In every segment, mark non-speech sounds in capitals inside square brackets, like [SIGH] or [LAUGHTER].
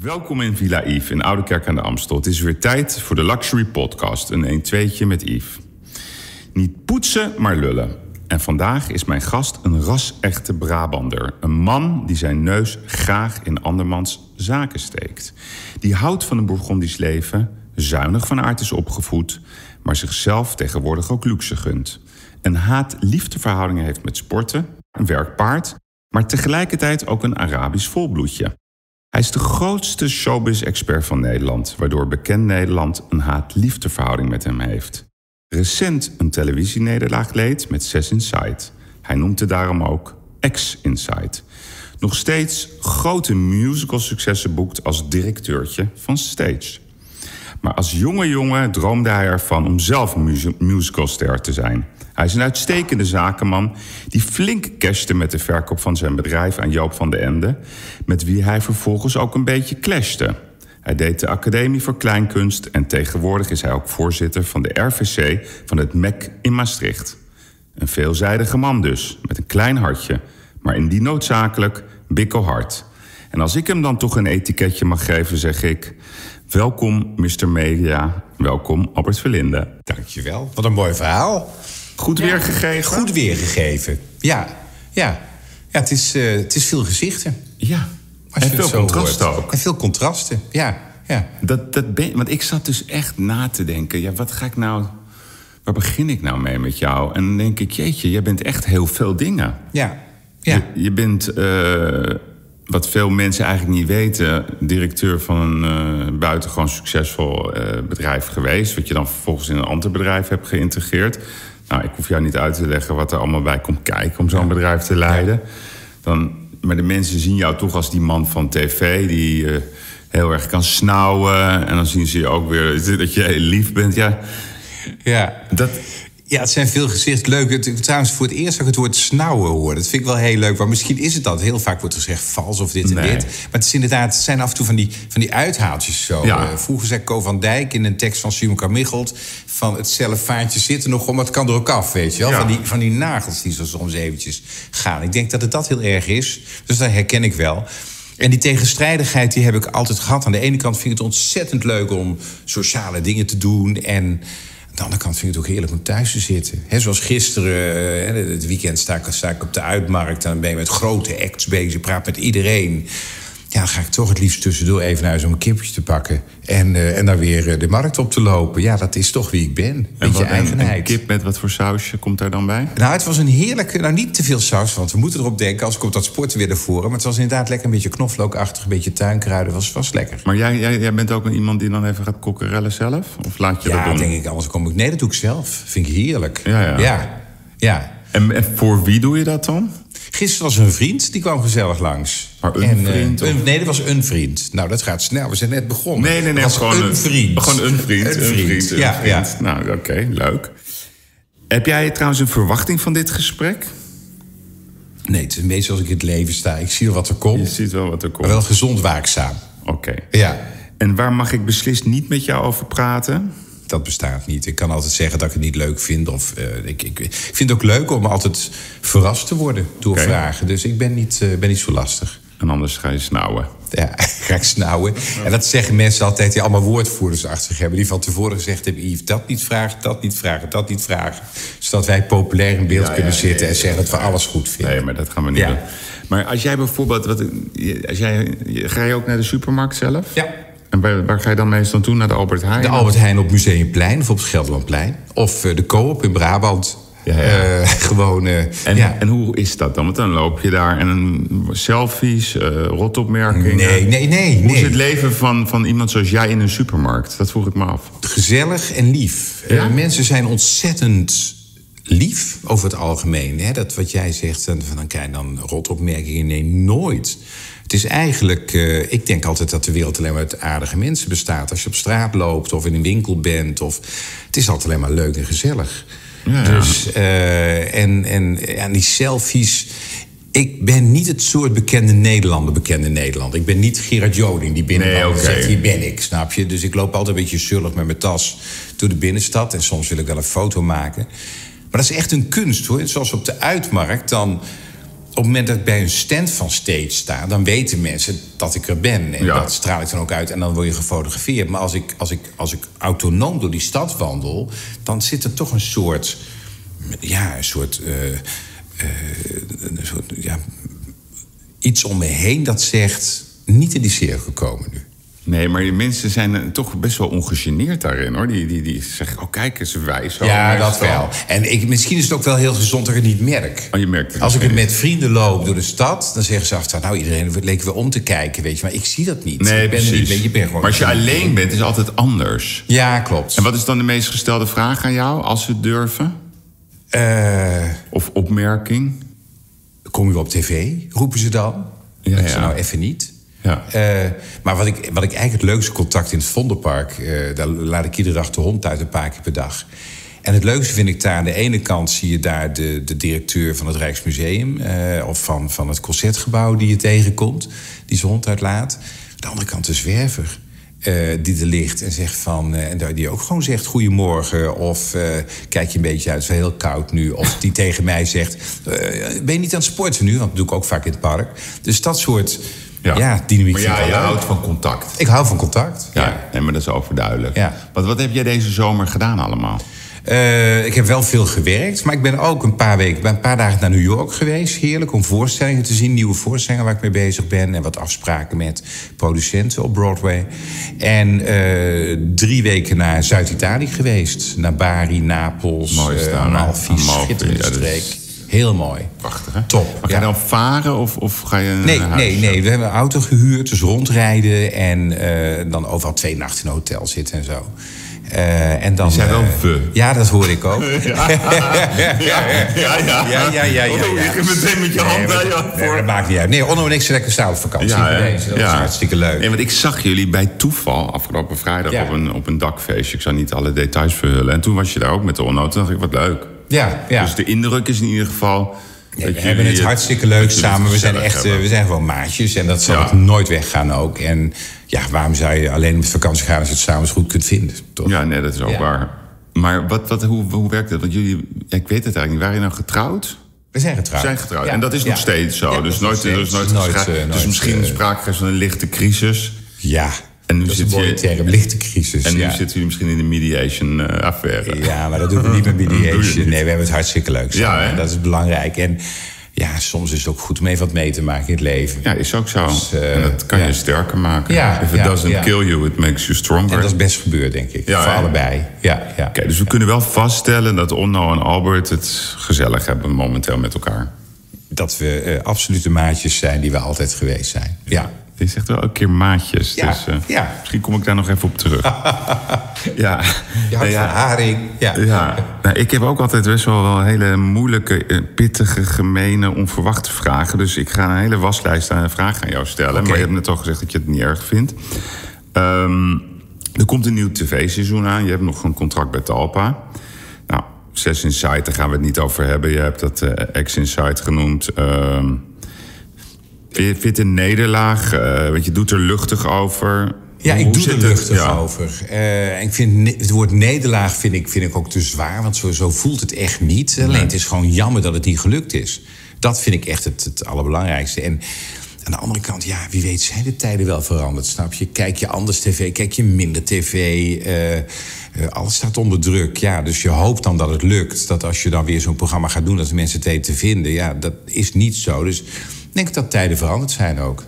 Welkom in Villa Yves in Oudekerk aan de Amstel. Het is weer tijd voor de Luxury Podcast, een 1-2'tje met Yves. Niet poetsen, maar lullen. En vandaag is mijn gast een ras-echte Brabander. Een man die zijn neus graag in andermans zaken steekt. Die houdt van een Bourgondisch leven, zuinig van aard is opgevoed... maar zichzelf tegenwoordig ook luxe gunt. Een haat-liefdeverhouding heeft met sporten, een werkpaard... maar tegelijkertijd ook een Arabisch volbloedje. Hij is de grootste showbiz-expert van Nederland, waardoor bekend Nederland een haat-liefdeverhouding met hem heeft. Recent een televisienederlaag leed met Zes Inside. Hij noemt het daarom ook Ex Inside. Nog steeds grote musical-successen boekt als directeurtje van Stage. Maar als jonge jongen droomde hij ervan om zelf musicalster te zijn. Hij is een uitstekende zakenman die flink cashte met de verkoop van zijn bedrijf aan Joop van de Ende, met wie hij vervolgens ook een beetje clashte. Hij deed de Academie voor Kleinkunst en tegenwoordig is hij ook voorzitter van de RVC van het MEC in Maastricht. Een veelzijdige man dus, met een klein hartje, maar indien noodzakelijk bikkelhard. En als ik hem dan toch een etiketje mag geven, zeg ik... Welkom, Mr. Media. Welkom, Albert Verlinde. Dankjewel. Wat een mooi verhaal. Goed weergegeven? Goed weergegeven, ja. Ja, ja het, is, uh, het is veel gezichten. Ja, en veel contrasten ook. En veel contrasten, ja. ja. Dat, dat ben, want ik zat dus echt na te denken... ja, wat ga ik nou... waar begin ik nou mee met jou? En dan denk ik, jeetje, jij bent echt heel veel dingen. Ja, ja. Je, je bent... Uh, wat veel mensen eigenlijk niet weten, directeur van een uh, buitengewoon succesvol uh, bedrijf geweest. Wat je dan vervolgens in een ander bedrijf hebt geïntegreerd. Nou, ik hoef jou niet uit te leggen wat er allemaal bij komt kijken om zo'n bedrijf te leiden. Dan, maar de mensen zien jou toch als die man van tv die uh, heel erg kan snauwen. En dan zien ze je ook weer [LAUGHS] dat je heel lief bent. Ja, ja. Dat, ja, het zijn veel gezichten. Leuk. Trouwens, voor het eerst dat ik het woord snauwen hoor. Dat vind ik wel heel leuk. Maar misschien is het dat. Heel vaak wordt er gezegd vals of dit en dit. Maar het is inderdaad, het zijn af en toe van die, van die uithaaltjes zo. Ja. Uh, vroeger zei Co van Dijk in een tekst van Simon Carmichelt... van het cellofaantje zit er nog om, het kan er ook af, weet je wel. Van, die, van die nagels die zo soms eventjes gaan. Ik denk dat het dat heel erg is. Dus dat herken ik wel. En die tegenstrijdigheid die heb ik altijd gehad. Aan de ene kant vind ik het ontzettend leuk om sociale dingen te doen... en de andere kant vind ik het ook heerlijk om thuis te zitten. He, zoals gisteren, eh, het weekend sta ik, sta ik op de uitmarkt... dan ben je met grote acts bezig, praat met iedereen ja, dan ga ik toch het liefst tussendoor even naar huis om een kipje te pakken. En, uh, en dan weer uh, de markt op te lopen. Ja, dat is toch wie ik ben. Een beetje eigenheid. Een kip met wat voor sausje komt daar dan bij? Nou, het was een heerlijke, nou niet te veel saus, want we moeten erop denken. Als komt dat sporten weer ervoor. Maar het was inderdaad lekker een beetje knoflookachtig, een beetje tuinkruiden. Was, was lekker. Maar jij, jij, jij bent ook een iemand die dan even gaat kokkerellen zelf? Of laat je ja, dat doen? Ja, denk ik, anders kom ik... Nee, dat doe ik zelf. Vind ik heerlijk. Ja, ja. ja, ja. En, en voor wie doe je dat dan? Gisteren was een vriend, die kwam gezellig langs. Maar een en, vriend? Uh, nee, dat was een vriend. Nou, dat gaat snel. We zijn net begonnen. Nee, nee, nee. was gewoon een vriend. Gewoon een vriend. Een, vriend. vriend. Een ja, vriend. ja. Nou, oké, leuk. Heb jij trouwens een verwachting van dit gesprek? Nee, het is een beetje zoals ik in het leven sta. Ik zie wel wat er komt. Je ziet wel wat er komt. Maar wel gezond waakzaam. Oké. Ja. En waar mag ik beslist niet met jou over praten? Dat bestaat niet. Ik kan altijd zeggen dat ik het niet leuk vind. Of, uh, ik, ik, ik, vind het ook leuk om altijd verrast te worden door okay. vragen. Dus ik ben niet, uh, ben niet zo lastig. En anders ga je snauwen. Ja, [LAUGHS] ga ik snauwen. En dat zeggen mensen altijd die allemaal woordvoerders achter zich hebben. Die van tevoren gezegd hebben... Yves, dat niet vragen, dat niet vragen, dat niet vragen. Zodat wij populair in beeld ja, kunnen ja, zitten... en zeggen dat we alles goed vinden. Nee, maar dat gaan we niet doen. Maar als jij bijvoorbeeld... Wat, als jij, ga je ook naar de supermarkt zelf? Ja. En waar, waar, ga je dan meestal toe? Naar de Albert Heijn? De Albert Heijn op Museumplein of op het Gelderlandplein. Of uh, de Coop in Brabant. Ja, ja. Uh, [LAUGHS] gewoon, uh, en, ja. en hoe is dat dan? Want dan loop je daar en selfies, rotopmerkingen. Nee, nee, nee. Hoe nee. is het leven van, van iemand zoals jij in een supermarkt? Dat vroeg ik me af. Gezellig en lief. Ja? mensen zijn ontzettend lief over het algemeen. Hè? Dat wat jij zegt, van, dan krijg je dan rotopmerkingen. Nee, nooit. Het is eigenlijk, uh, ik denk altijd dat de wereld alleen maar uit aardige mensen bestaat. Als je op straat loopt of in een winkel bent. Of, het is altijd alleen maar leuk en gezellig. Ja, dus, uh, en, en, en die selfies. Ik ben niet het soort bekende Nederlander, bekende Nederlander. Ik ben niet Gerard Joling die binnenkomt nee, okay. zegt, hier ben ik, snap je? Dus ik loop altijd een beetje zullig met mijn tas door de binnenstad. En soms wil ik wel een foto maken. Maar dat is echt een kunst, hoor. Zoals op de uitmarkt, dan op het moment dat ik bij een stand van stage sta, dan weten mensen dat ik er ben. En Ja. dat straal ik dan ook uit en dan word je gefotografeerd. Maar als ik, als, ik, als ik autonoom door die stad wandel, dan zit er toch een soort. Ja, een soort. eh, eh, een soort ja, iets om me heen dat zegt. Niet in die cirkel komen nu. Nee, maar die mensen zijn eh, toch best wel ongegeneerd daarin, hoor. Die, die, die zeggen, oh kijk, eens wijs. Ja, dat wel. En ik, misschien is het ook wel heel gezond dat ik het niet merk. Oh, je merkt het Als ik het met vrienden loop door de stad, dan zeggen ze af nou iedereen leek weer om te kijken, weet je. Maar ik zie dat niet. Nee, ik ben precies. Niet, je bent gewoon maar als je alleen bent, is het altijd anders. Ja, klopt. En wat is dan de meest gestelde vraag aan jou, als ze durven? Eh, Of opmerking? kom je op tv? Roepen ze dan? Ja, ja. nou even niet. Ja. Eh, maar wat ik, wat ik eigenlijk het leukste contact in het Vondelpark... eh, daar laat ik iedere dag de hond uit een paar keer per dag. En het leukste vind ik daar... aan de ene kant zie je daar de, de directeur van het Rijksmuseum... eh, of van, van het Concertgebouw die je tegenkomt... die zijn hond uitlaat. Aan de andere kant de zwerver... die er ligt en zegt van... en die ook gewoon zegt goedemorgen... of kijk je een beetje uit, het is heel koud nu... of die tegen mij zegt... ben je niet aan het sporten nu? Want dat doe ik ook vaak in het park. Dus dat soort... Ja, dynamiek Maar ja, ik je houdt van contact. Ik hou van contact. Ja, nee, maar dat is overduidelijk. Ja. Wat, wat heb jij deze zomer gedaan allemaal? Eh, ik heb wel veel gewerkt, maar ik ben ook een paar weken, ben een paar dagen naar New York geweest. Heerlijk om voorstellingen te zien, nieuwe voorstellingen waar ik mee bezig ben. En wat afspraken met producenten op Broadway. En eh, drie weken naar Zuid-Italië geweest. Naar Bari, Napels, Mooi staan, hè? Amalfi, Amalfi, schitterende ja, dat is- streek. Heel mooi. Prachtig, hè? Top, Maar ga je dan varen of, of ga je Nee, huis? nee, nee. We hebben een auto gehuurd, dus rondrijden en eh, dan overal twee nachten in een hotel zitten en zo. Eh, en dan, zei wel we. Ja, dat hoor ik ook. [LAUGHS] [LAUGHS] Ja, ja, ja. Ja, ja, ja, ja. Oh, meteen met je hand bij je dat maakt niet uit. Nee, Onno en ik zijn lekker samen op vakantie Ja. Dat is hartstikke leuk. Nee, want ik zag jullie bij toeval afgelopen vrijdag op, een, op een dakfeestje. Ik zal niet alle details verhullen. En toen was je daar ook met de Onno. Toen dacht ik, wat leuk. Ja, ja. Dus de indruk is in ieder geval... We hebben het hartstikke leuk het samen. We zijn echt, eh, hebben. we zijn gewoon maatjes. En dat zal Ja. ook nooit weggaan ook. En ja, waarom zou je alleen met vakantie gaan als je het samen goed kunt vinden? Toch? Ja, nee, dat is ook Ja. waar. Maar wat, wat, hoe, hoe werkt dat? Want jullie, ik weet het eigenlijk niet. Waren jullie nou getrouwd? We zijn getrouwd. zijn getrouwd. En dat is nog steeds zo. Dus nooit, dus nooit, Nooit, Dus misschien eh, sprake van een lichte crisis. Ja, En nu dat is een mooie je- term. Lichte crisis. En nu ja. zitten jullie misschien in de mediation-affaire. Ja, maar dat doen we niet met [LAUGHS] niet. mediation. Nee, we hebben het hartstikke leuk samen. Ja, dat is belangrijk. En ja, soms is het ook goed om even wat mee te maken in het leven. Ja, is ook zo. eh, en dat kan ja. je sterker maken. Ja, If it doesn't kill you, it makes you stronger. En dat is best gebeurd, denk ik. Ja, Voor allebei. Ja, ja. Oké, dus we kunnen wel vaststellen dat Onno en Albert het gezellig hebben momenteel met elkaar. Dat we eh, absolute maatjes zijn die we altijd geweest zijn. Ja. Je zegt wel een keer maatjes. Ja, dus, eh, ja. Misschien kom ik daar nog even op terug. [LAUGHS] ja. Je Nou ja, haring. Ja. Ja, nou, ik heb ook altijd best wel, wel hele moeilijke, eh, pittige, gemene, onverwachte vragen. Dus ik ga een hele waslijst aan vragen aan jou stellen. Maar je hebt net al gezegd dat je het niet erg vindt. Ehm, er komt een nieuw tv-seizoen aan. Je hebt nog een contract bij Talpa. Nou, Zes Inside, daar gaan we het niet over hebben. Je hebt dat eh X Inside genoemd. Ehm vind je het een nederlaag? Eh, want je doet er luchtig over. Ja, ik Hoe doe er luchtig Ja. over. Eh, ik vind het woord nederlaag vind ik, vind ik ook te zwaar, want zo, zo voelt het echt niet. Alleen het is gewoon jammer dat het niet gelukt is. Dat vind ik echt het, het allerbelangrijkste. En aan de andere kant, ja, wie weet zijn de tijden wel veranderd, snap je? Kijk je anders tv, kijk je minder tv. eh, alles staat onder druk. Ja, dus je hoopt dan dat het lukt. Dat als je dan weer zo'n programma gaat doen, dat de mensen het weten te vinden. Ja, dat is niet zo. Dus denk dat tijden veranderd zijn ook.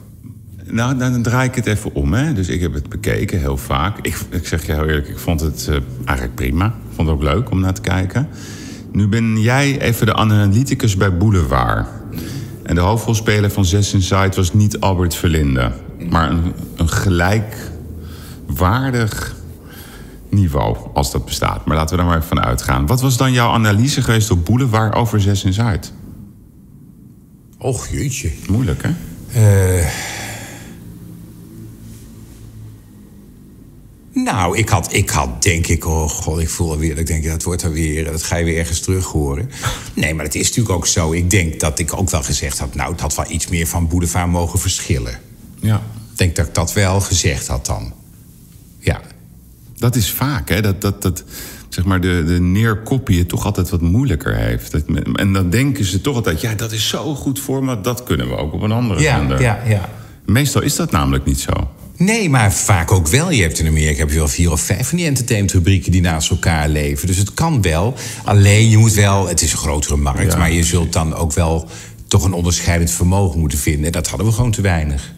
Nou, dan draai ik het even om. Hè. Dus ik heb het bekeken heel vaak. Ik, ik zeg je heel eerlijk, ik vond het eh, eigenlijk prima. Ik vond het ook leuk om naar te kijken. Nu ben jij even de analyticus bij Boulevard. En de hoofdrolspeler van Zes Inside was niet Albert Verlinde. Maar een, een gelijkwaardig niveau, als dat bestaat. Maar laten we daar maar even van uitgaan. Wat was dan jouw analyse geweest op Boulevard over Zes Inside? Och, jeetje. Moeilijk, hè? Eh. Nou, ik had, ik had denk ik, oh god, ik voel alweer, ik denk, dat wordt er weer, dat ga je weer ergens terug horen. Nee, maar het is natuurlijk ook zo. Ik denk dat ik ook wel gezegd had, nou, het had wel iets meer van Boulevard mogen verschillen. Ja. Ik denk dat ik dat wel gezegd had dan. Ja. Dat is vaak, hè? Dat, dat, dat, zeg maar, de, de neerkopie het toch altijd wat moeilijker heeft. En dan denken ze toch altijd, ja, dat is zo goed voor me, dat kunnen we ook op een andere ja, zender. Ja, ja. Meestal is dat namelijk niet zo. Nee, maar vaak ook wel. Je hebt in Amerika heb je wel vier of vijf van die entertainmentrubrieken die naast elkaar leven. Dus het kan wel. Alleen je moet wel, het is een grotere markt, Ja, maar je zult dan ook wel toch een onderscheidend vermogen moeten vinden. En dat hadden we gewoon te weinig.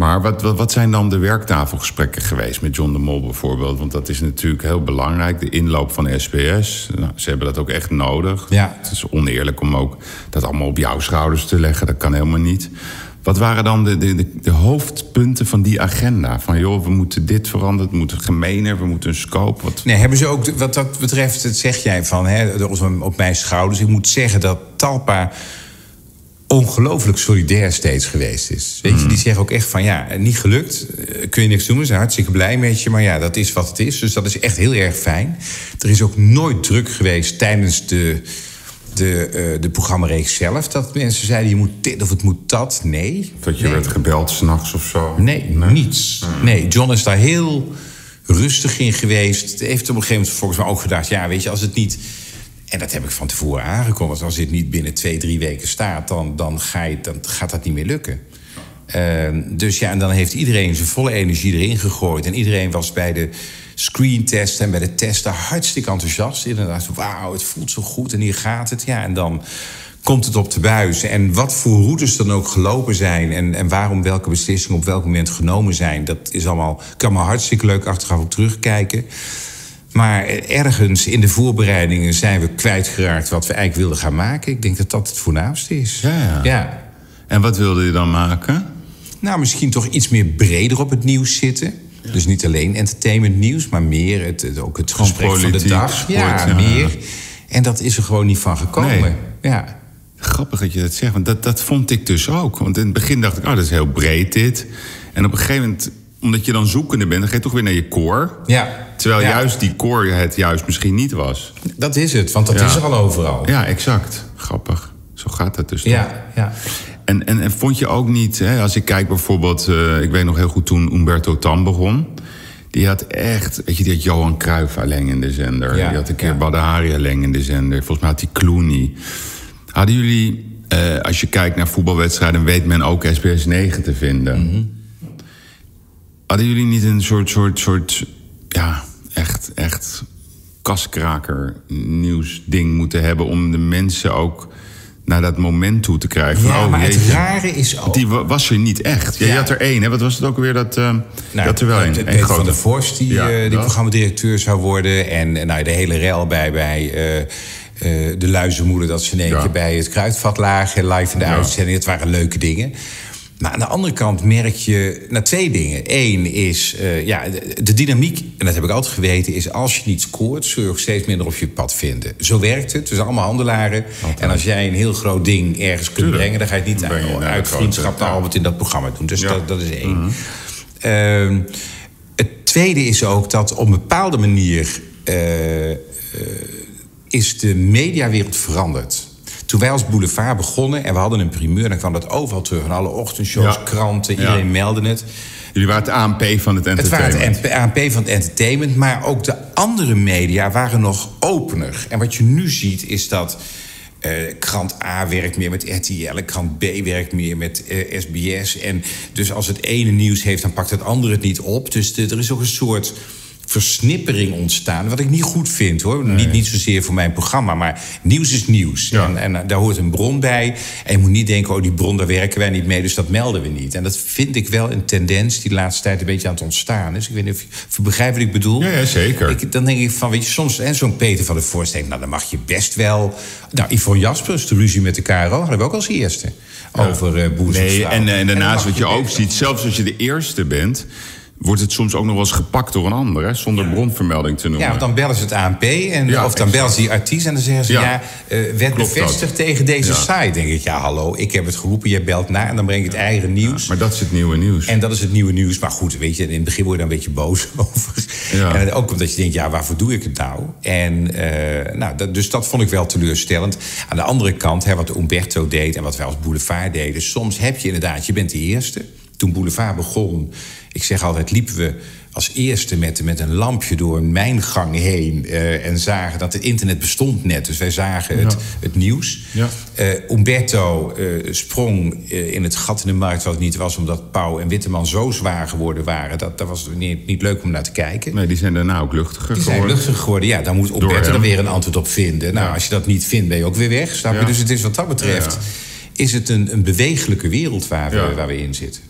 Maar wat, wat, wat zijn dan de werktafelgesprekken geweest met John de Mol bijvoorbeeld? Want dat is natuurlijk heel belangrijk, de inloop van SBS. Nou, ze hebben dat ook echt nodig. Ja. Het is oneerlijk om ook dat allemaal op jouw schouders te leggen. Dat kan helemaal niet. Wat waren dan de, de, de, hoofdpunten van die agenda? Van joh, we moeten dit veranderen, we moeten gemener, we moeten een scope. Wat... Nee, hebben ze ook, wat dat betreft, dat zeg jij van hè, op mijn schouders. Ik moet zeggen dat Talpa ongelooflijk solidair steeds geweest is. Weet je, die zeggen ook echt van ja, niet gelukt, eh, kun je niks doen. We zijn hartstikke blij met je, maar ja, dat is wat het is. Dus dat is echt heel erg fijn. Er is ook nooit druk geweest tijdens de, de, eh, de programmareeks zelf. Dat mensen zeiden, je moet dit of het moet dat. Nee. Dat je nee. werd gebeld s'nachts of zo? Nee, niets. Nee, John is daar heel rustig in geweest. Heeft op een gegeven moment volgens mij ook gedacht... ja, weet je, als het niet... En dat heb ik van tevoren aangekondigd. Als dit niet binnen twee, drie weken staat... dan, dan, ga je, dan gaat dat niet meer lukken. Ehm, dus ja, en dan heeft iedereen zijn volle energie erin gegooid. En iedereen was bij de screentest en bij de testen hartstikke enthousiast. Inderdaad, wauw, het voelt zo goed en hier gaat het. Ja, en dan komt het op de buis. En wat voor routes dan ook gelopen zijn... en, en waarom welke beslissingen op welk moment genomen zijn... dat is allemaal, kan maar hartstikke leuk achteraf op terugkijken. Maar ergens in de voorbereidingen zijn we kwijtgeraakt... wat we eigenlijk wilden gaan maken. Ik denk dat dat het voornaamste is. Ja, ja. ja. En wat wilde je dan maken? Nou, misschien toch iets meer breder op het nieuws zitten. Dus niet alleen entertainment nieuws, maar meer het, het- ook het gesprek van de dag. sport, ja, ja. meer. En dat is er gewoon niet van gekomen. Nee. Ja. Grappig dat je dat zegt, want dat, dat vond ik dus ook. Want in het begin dacht ik, oh, dat is heel breed dit. En op een gegeven moment, omdat je dan zoekende bent... dan ga je toch weer naar je core. ja. Terwijl Ja. juist die core het juist misschien niet was. Dat is het, want dat Ja. is er al overal. Ja, exact. Grappig. Zo gaat het dus toch. ja. ja. En, en, en vond je ook niet, hè, als ik kijk bijvoorbeeld... eh, ik weet nog heel goed toen Umberto Tan begon... die had echt, weet je, die had Johan Cruijff alleen in de zender. Ja, die had een keer ja. Badahari alleen in de zender. Volgens mij had hij Clooney. Hadden jullie, eh, als je kijkt naar voetbalwedstrijden... weet men ook SBS 9 te vinden. Mhm. Hadden jullie niet een soort, soort, soort... ja, echt, echt kaskraker nieuwsding moeten hebben... om de mensen ook naar dat moment toe te krijgen? Ja, oh, maar het rare is ook... Die wa- was er niet echt. Ja, Je had er één, hè? Wat was het ook weer? Dat, Nou, had er wel één. Peter één van der Vorst, die, Ja, die dat. programmadirecteur zou worden. En nou, de hele rel bij, bij eh, de luizenmoeder... dat ze in één keer bij het kruidvat lagen, live in de Ja. uitzending. Dat waren leuke dingen. Maar aan de andere kant merk je nou, twee dingen. Eén is, eh, ja, de, de dynamiek, en dat heb ik altijd geweten... is als je niet scoort, zul je ook steeds minder op je pad vinden. Zo werkt het, dus allemaal handelaren. En als jij een heel groot ding ergens kunt Tuurlijk. brengen... dan ga je het niet Dan je uit, naar vriendschap naar. Albert in dat programma doen. Dus Ja. Mhm. dat, dat is één. Ehm, het tweede is ook dat op een bepaalde manier eh, eh, is de mediawereld veranderd. Toen wij als boulevard begonnen en we hadden een primeur... dan kwam dat overal terug. In alle ochtendshows, Ja. kranten, Ja. iedereen meldde het. Jullie waren het ANP van het Het waren entertainment. het ANP van het entertainment, maar ook de andere media waren nog opener. En wat je nu ziet is dat eh, krant A werkt meer met RTL, krant B werkt meer met eh, SBS. En dus als het ene nieuws heeft, dan pakt het andere het niet op. Dus de- er is ook een soort versnippering ontstaan. Wat ik niet goed vind hoor. Niet, niet zozeer voor mijn programma, maar nieuws is nieuws. Ja. En, en daar hoort een bron bij. En je moet niet denken, oh die bron daar werken wij niet mee, dus dat melden we niet. En dat vind ik wel een tendens die de laatste tijd een beetje aan het ontstaan is. Ik weet niet of je, of je begrijpt wat ik bedoel. Ja, ja, zeker. Ik, dan denk ik van, weet je, soms, en zo'n Peter van der Voorst denkt, nou dan mag je best wel. Nou, Yvonne Jaspers, de ruzie met de KRO, hadden we ook als eerste. Over uh, Nee, en, en daarnaast wat je ook ziet, zelfs als je de eerste bent... wordt het soms ook nog wel eens gepakt door een ander, hè, zonder bronvermelding te noemen. Ja, want dan bellen ze het ANP en, Ja, of dan exact. bellen ze die artiest en dan zeggen ze... Ja. ja, eh, werd Klopt bevestigd dat. tegen deze site. denk ik, ja hallo, ik heb het geroepen, jij belt na... en dan breng ik het eigen nieuws. Maar dat is het nieuwe nieuws. En dat is het nieuwe nieuws. Maar goed, weet je, in het begin word je daar een beetje boos [LAUGHS] over. En ook omdat je denkt, ja, waarvoor doe ik het nou? En eh, nou, dat, dus dat vond ik wel teleurstellend. Aan de andere kant, hè, wat Umberto deed en wat wij als boulevard deden... soms heb je inderdaad, je bent de eerste... toen Boulevard begon, ik zeg altijd, liepen we als eerste met, met een lampje door een mijngang heen. Uh, en zagen dat het internet bestond net. Dus wij zagen het, het nieuws. Ja. Uh, Umberto uh, sprong in het gat in de markt wat het niet was... omdat Pauw en Witteman zo zwaar geworden waren. Dat, dat was niet, niet leuk om naar te kijken. Nee, die zijn daarna ook luchtiger geworden. Die zijn luchtiger geworden, ja. Dan moet Umberto er weer een antwoord op vinden. Nou, als je dat niet vindt, ben je ook weer weg. Snap je? Dus het is wat dat betreft... is het een, een bewegelijke wereld waar we, waar we in zitten.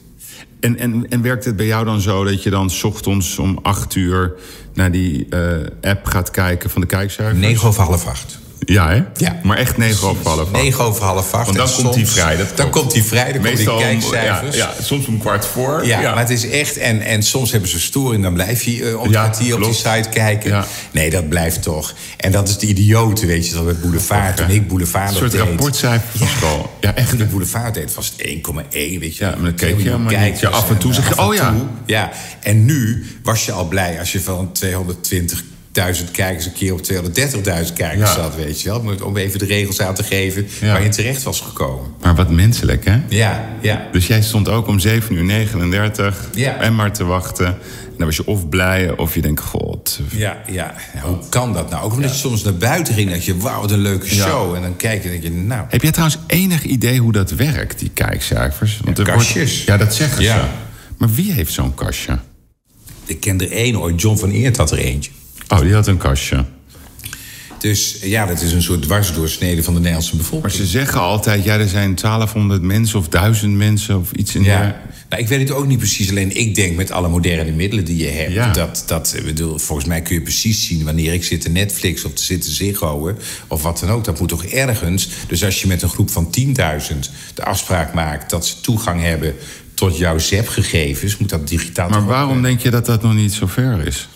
En, en, en werkt het bij jou dan zo dat je dan ochtends om acht uur naar die uh, app gaat kijken van de kijkcijfers? 9 over half acht. Ja, hè? Ja. Maar echt 9 over half acht. 9 over half acht. Want dan komt hij vrij. Dat dan komt hij vrij, dan Meestal komen die kijkcijfers. Ja, ja, soms om kwart voor. Ja, maar het is echt... En, en soms hebben ze storing, dan blijf je uh, ja, hier op die site kijken. Nee, dat blijft toch. En dat is de idiote, weet je, dat met Boulevard. Toen ik Boulevard Een soort rapportcijfer ja. Ja, echt. De Boulevard deed, was het 1,1, weet je. Ja, maar dan keek je maar je af en toe zeg je, oh ja. Ja, en nu was je al blij als je van 220 duizend kijkers een keer op 230.000 kijkers zat, weet je wel. Om even de regels aan te geven waar je terecht was gekomen. Maar wat menselijk, hè? Ja, ja. Dus jij stond ook om 7 uur 39 en maar te wachten. En dan was je of blij of je denkt, god. Ja, ja. hoe kan dat nou? Ook omdat je soms naar buiten ging dat je, wauw, wat een leuke show. En dan kijk je en denk je, nou... Heb jij trouwens enig idee hoe dat werkt, die kijkcijfers? Want kastjes. Wordt... Ja, dat zeggen ze. Maar wie heeft zo'n kastje? Ik ken er één ooit, John van Eert had er eentje. Oh, die had een kastje. Dus ja, dat is een soort dwarsdoorsnede van de Nederlandse bevolking. Maar ze zeggen altijd, ja, er zijn 1200 mensen of 1000 mensen of iets in ja. Nou, ik weet het ook niet precies. Alleen ik denk met alle moderne middelen die je hebt. Ja. Dat, dat, bedoel, volgens mij kun je precies zien wanneer ik zit te Netflix of te zitten Ziggo of wat dan ook. Dat moet toch ergens. Dus als je met een groep van 10.000 de afspraak maakt dat ze toegang hebben tot jouw ZEP-gegevens, moet dat digitaal. Maar waarom denk je dat dat nog niet zo ver is?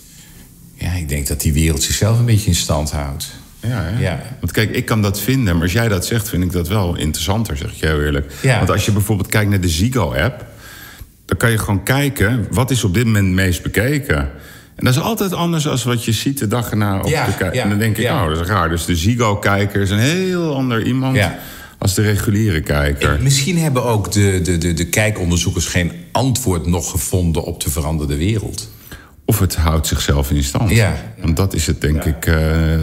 Ja, ik denk dat die wereld zichzelf een beetje in stand houdt. Ja, want kijk, ik kan dat vinden, maar als jij dat zegt, vind ik dat wel interessanter, zeg ik heel eerlijk. Ja. Want als je bijvoorbeeld kijkt naar de Zigo-app, dan kan je gewoon kijken wat is op dit moment meest bekeken. En dat is altijd anders dan wat je ziet de dag erna op ja, de En dan denk ik, oh, dat is raar. Dus de Zigo-kijker is een heel ander iemand als de reguliere kijker. misschien hebben ook de, de, de, de kijkonderzoekers geen antwoord nog gevonden op de veranderde wereld. Of het houdt zichzelf in stand. Ja. Want dat is het, denk ik. Uh,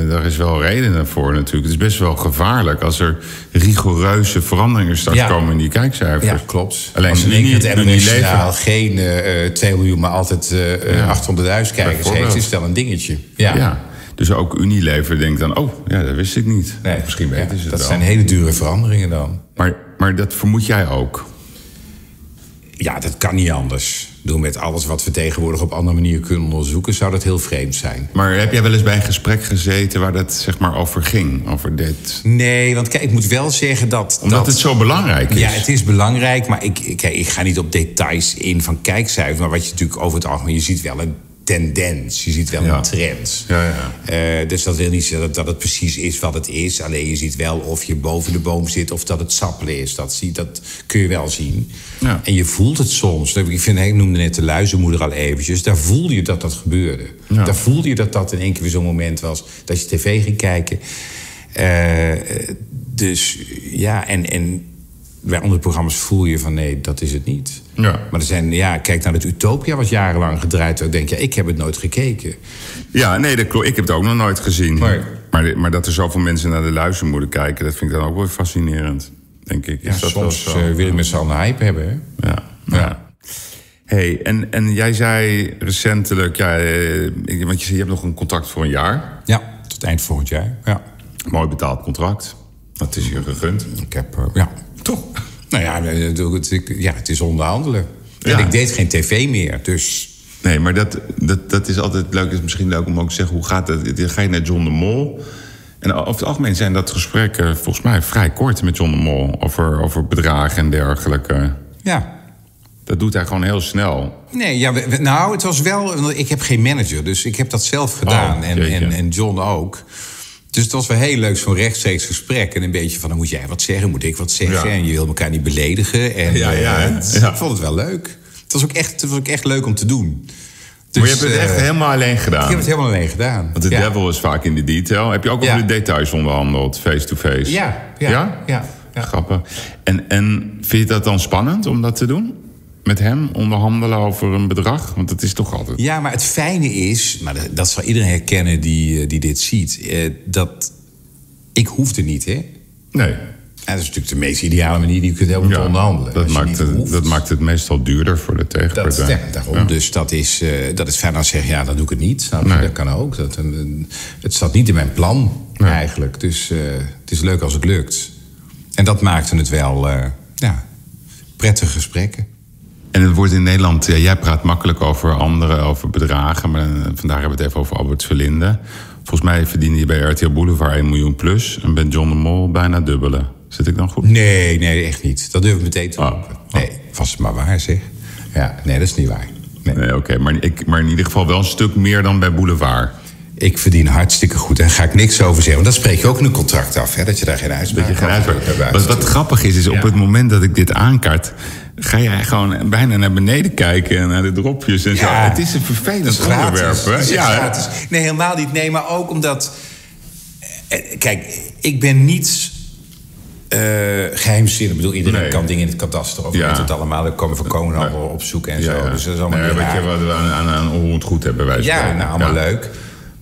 daar is wel redenen voor natuurlijk. Het is best wel gevaarlijk als er rigoureuze veranderingen straks komen in die kijkcijfers. Ja, klopt. Alleen als in het NOS geen uh, 2 miljoen, maar altijd uh, ja. 800.000 kijkers heeft, is wel een dingetje. Ja. ja. Dus ook Unilever denkt dan, oh, ja, dat wist ik niet. Nee, misschien weten ze het Dat wel. zijn hele dure veranderingen dan. Maar, maar dat vermoed jij ook? Ja, dat kan niet anders. Doen met alles wat we tegenwoordig op andere manieren kunnen onderzoeken, zou dat heel vreemd zijn. Maar heb jij wel eens bij een gesprek gezeten waar dat zeg maar over ging? Over dit? Nee, want kijk, ik moet wel zeggen dat. Omdat dat, het zo belangrijk is. Ja, het is belangrijk, maar ik, ik, ik ga niet op details in van kijkcijfers. Maar wat je natuurlijk over het algemeen, je ziet wel een tendens. Je ziet wel Ja. een trend. Ja, ja. Eh, dus dat wil niet zeggen dat, dat het precies is wat het is. Alleen je ziet wel of je boven de boom zit of dat het sappelen is. Dat, zie, dat kun je wel zien. En je voelt het soms. Ik, vind, ik noemde net de luizenmoeder al eventjes. Daar voelde je dat dat gebeurde. Daar voelde je dat dat in één keer weer zo'n moment was. Dat je tv ging kijken. Eh, dus ja, en, en bij andere programma's voel je van nee, dat is het niet. Ja. Maar er zijn, ja, kijk naar het Utopia wat jarenlang gedraaid werd. denk je, ik heb het nooit gekeken. Ja, nee, dat klopt. Ik heb het ook nog nooit gezien. Maar, maar dat er zoveel mensen naar de luizenmoeder kijken... dat vind ik dan ook wel fascinerend, denk ik. Ja, Is dat wel soms zo? eh, wil je met z'n allen hype hebben. Hè? Ja. ja. hey, en, en jij zei recentelijk... Ja, eh, want je zei, je hebt nog een contract voor een jaar. Ja, tot eind volgend jaar. Ja. Mooi betaald contract. Dat is je gegund. Ik heb, eh, ja. Nou ja, ja, het is onderhandelen. Ja. En ik deed geen tv meer, dus... Nee, maar dat, dat, dat is altijd leuk. Het is misschien leuk om ook te zeggen, hoe gaat het? Ga je naar John de Mol. En over het algemeen zijn dat gesprekken volgens mij vrij kort met John de Mol. Over, over bedragen en dergelijke. Ja. Dat doet hij gewoon heel snel. Nee, ja, nou, het was wel... Ik heb geen manager, dus ik heb dat zelf gedaan. Oh, en, en, en John ook. Dus het was wel heel leuk, zo'n rechtstreeks gesprek. En een beetje van, dan moet jij wat zeggen, moet ik wat zeggen. Ja. En je wil elkaar niet beledigen. En, Ja, ja, eh, het- Ja. Ik vond het wel leuk. Het was ook echt, het was ook echt leuk om te doen. Dus, maar je hebt het echt eh, helemaal alleen gedaan. Ik heb het helemaal alleen gedaan. Want de devil is vaak in de detail. Heb je ook over de details onderhandeld, face-to-face? Ja, ja, Ja? ja, ja. Grappig. En, en vind je dat dan spannend om dat te doen? Met hem onderhandelen over een bedrag? Want het is toch altijd. Ja, maar het fijne is, maar dat zal iedereen herkennen die, die dit ziet, dat ik hoefde niet, hè? Nee. Dat is natuurlijk de meest ideale manier die je kunt hebben om te onderhandelen. Dat maakt, het, dat maakt het meestal duurder voor de tegenpartij. Dat, daarom. Dus dat is, uh, dat is fijn als je zegt, ja, dan doe ik het niet. Nou, Dat kan ook. Dat, het staat niet in mijn plan, eigenlijk. Dus uh, het is leuk als het lukt. En dat maakte het wel, uh, ja, prettige gesprekken. En het wordt in Nederland, ja, jij praat makkelijk over anderen, over bedragen. Maar vandaag hebben we het even over Albert Verlinde. Volgens mij verdien je bij RTL Boulevard 1 miljoen plus. En bij John de Mol bijna dubbele. Zit ik dan goed? Nee, nee, echt niet. Dat durf ik meteen te oh. roepen. Oh. Nee, vast maar waar zeg. Ja, nee, dat is niet waar. Nee, nee oké. Maar, maar in ieder geval wel een stuk meer dan bij Boulevard. Ik verdien hartstikke goed. En daar ga ik niks over zeggen. Want dat spreek je ook in een contract af. Hè, dat je daar geen uitspraak hebt. Wat, wat grappig is, is op het moment dat ik dit aankaart... ga jij gewoon bijna naar beneden kijken en naar de dropjes en zo. Het is een vervelend onderwerp. Hè? Ja, Nee, helemaal niet. Nee, maar ook omdat... Eh, kijk, ik ben niet uh, geheimzinnig. Ik bedoel, iedereen kan dingen in het kadaster of ja. weet het allemaal. Er komen voorkomen allemaal op zoek en zo. Dus dat is allemaal nee, wat, je, wat we aan, aan, goed hebben wij Ja, nou, allemaal leuk.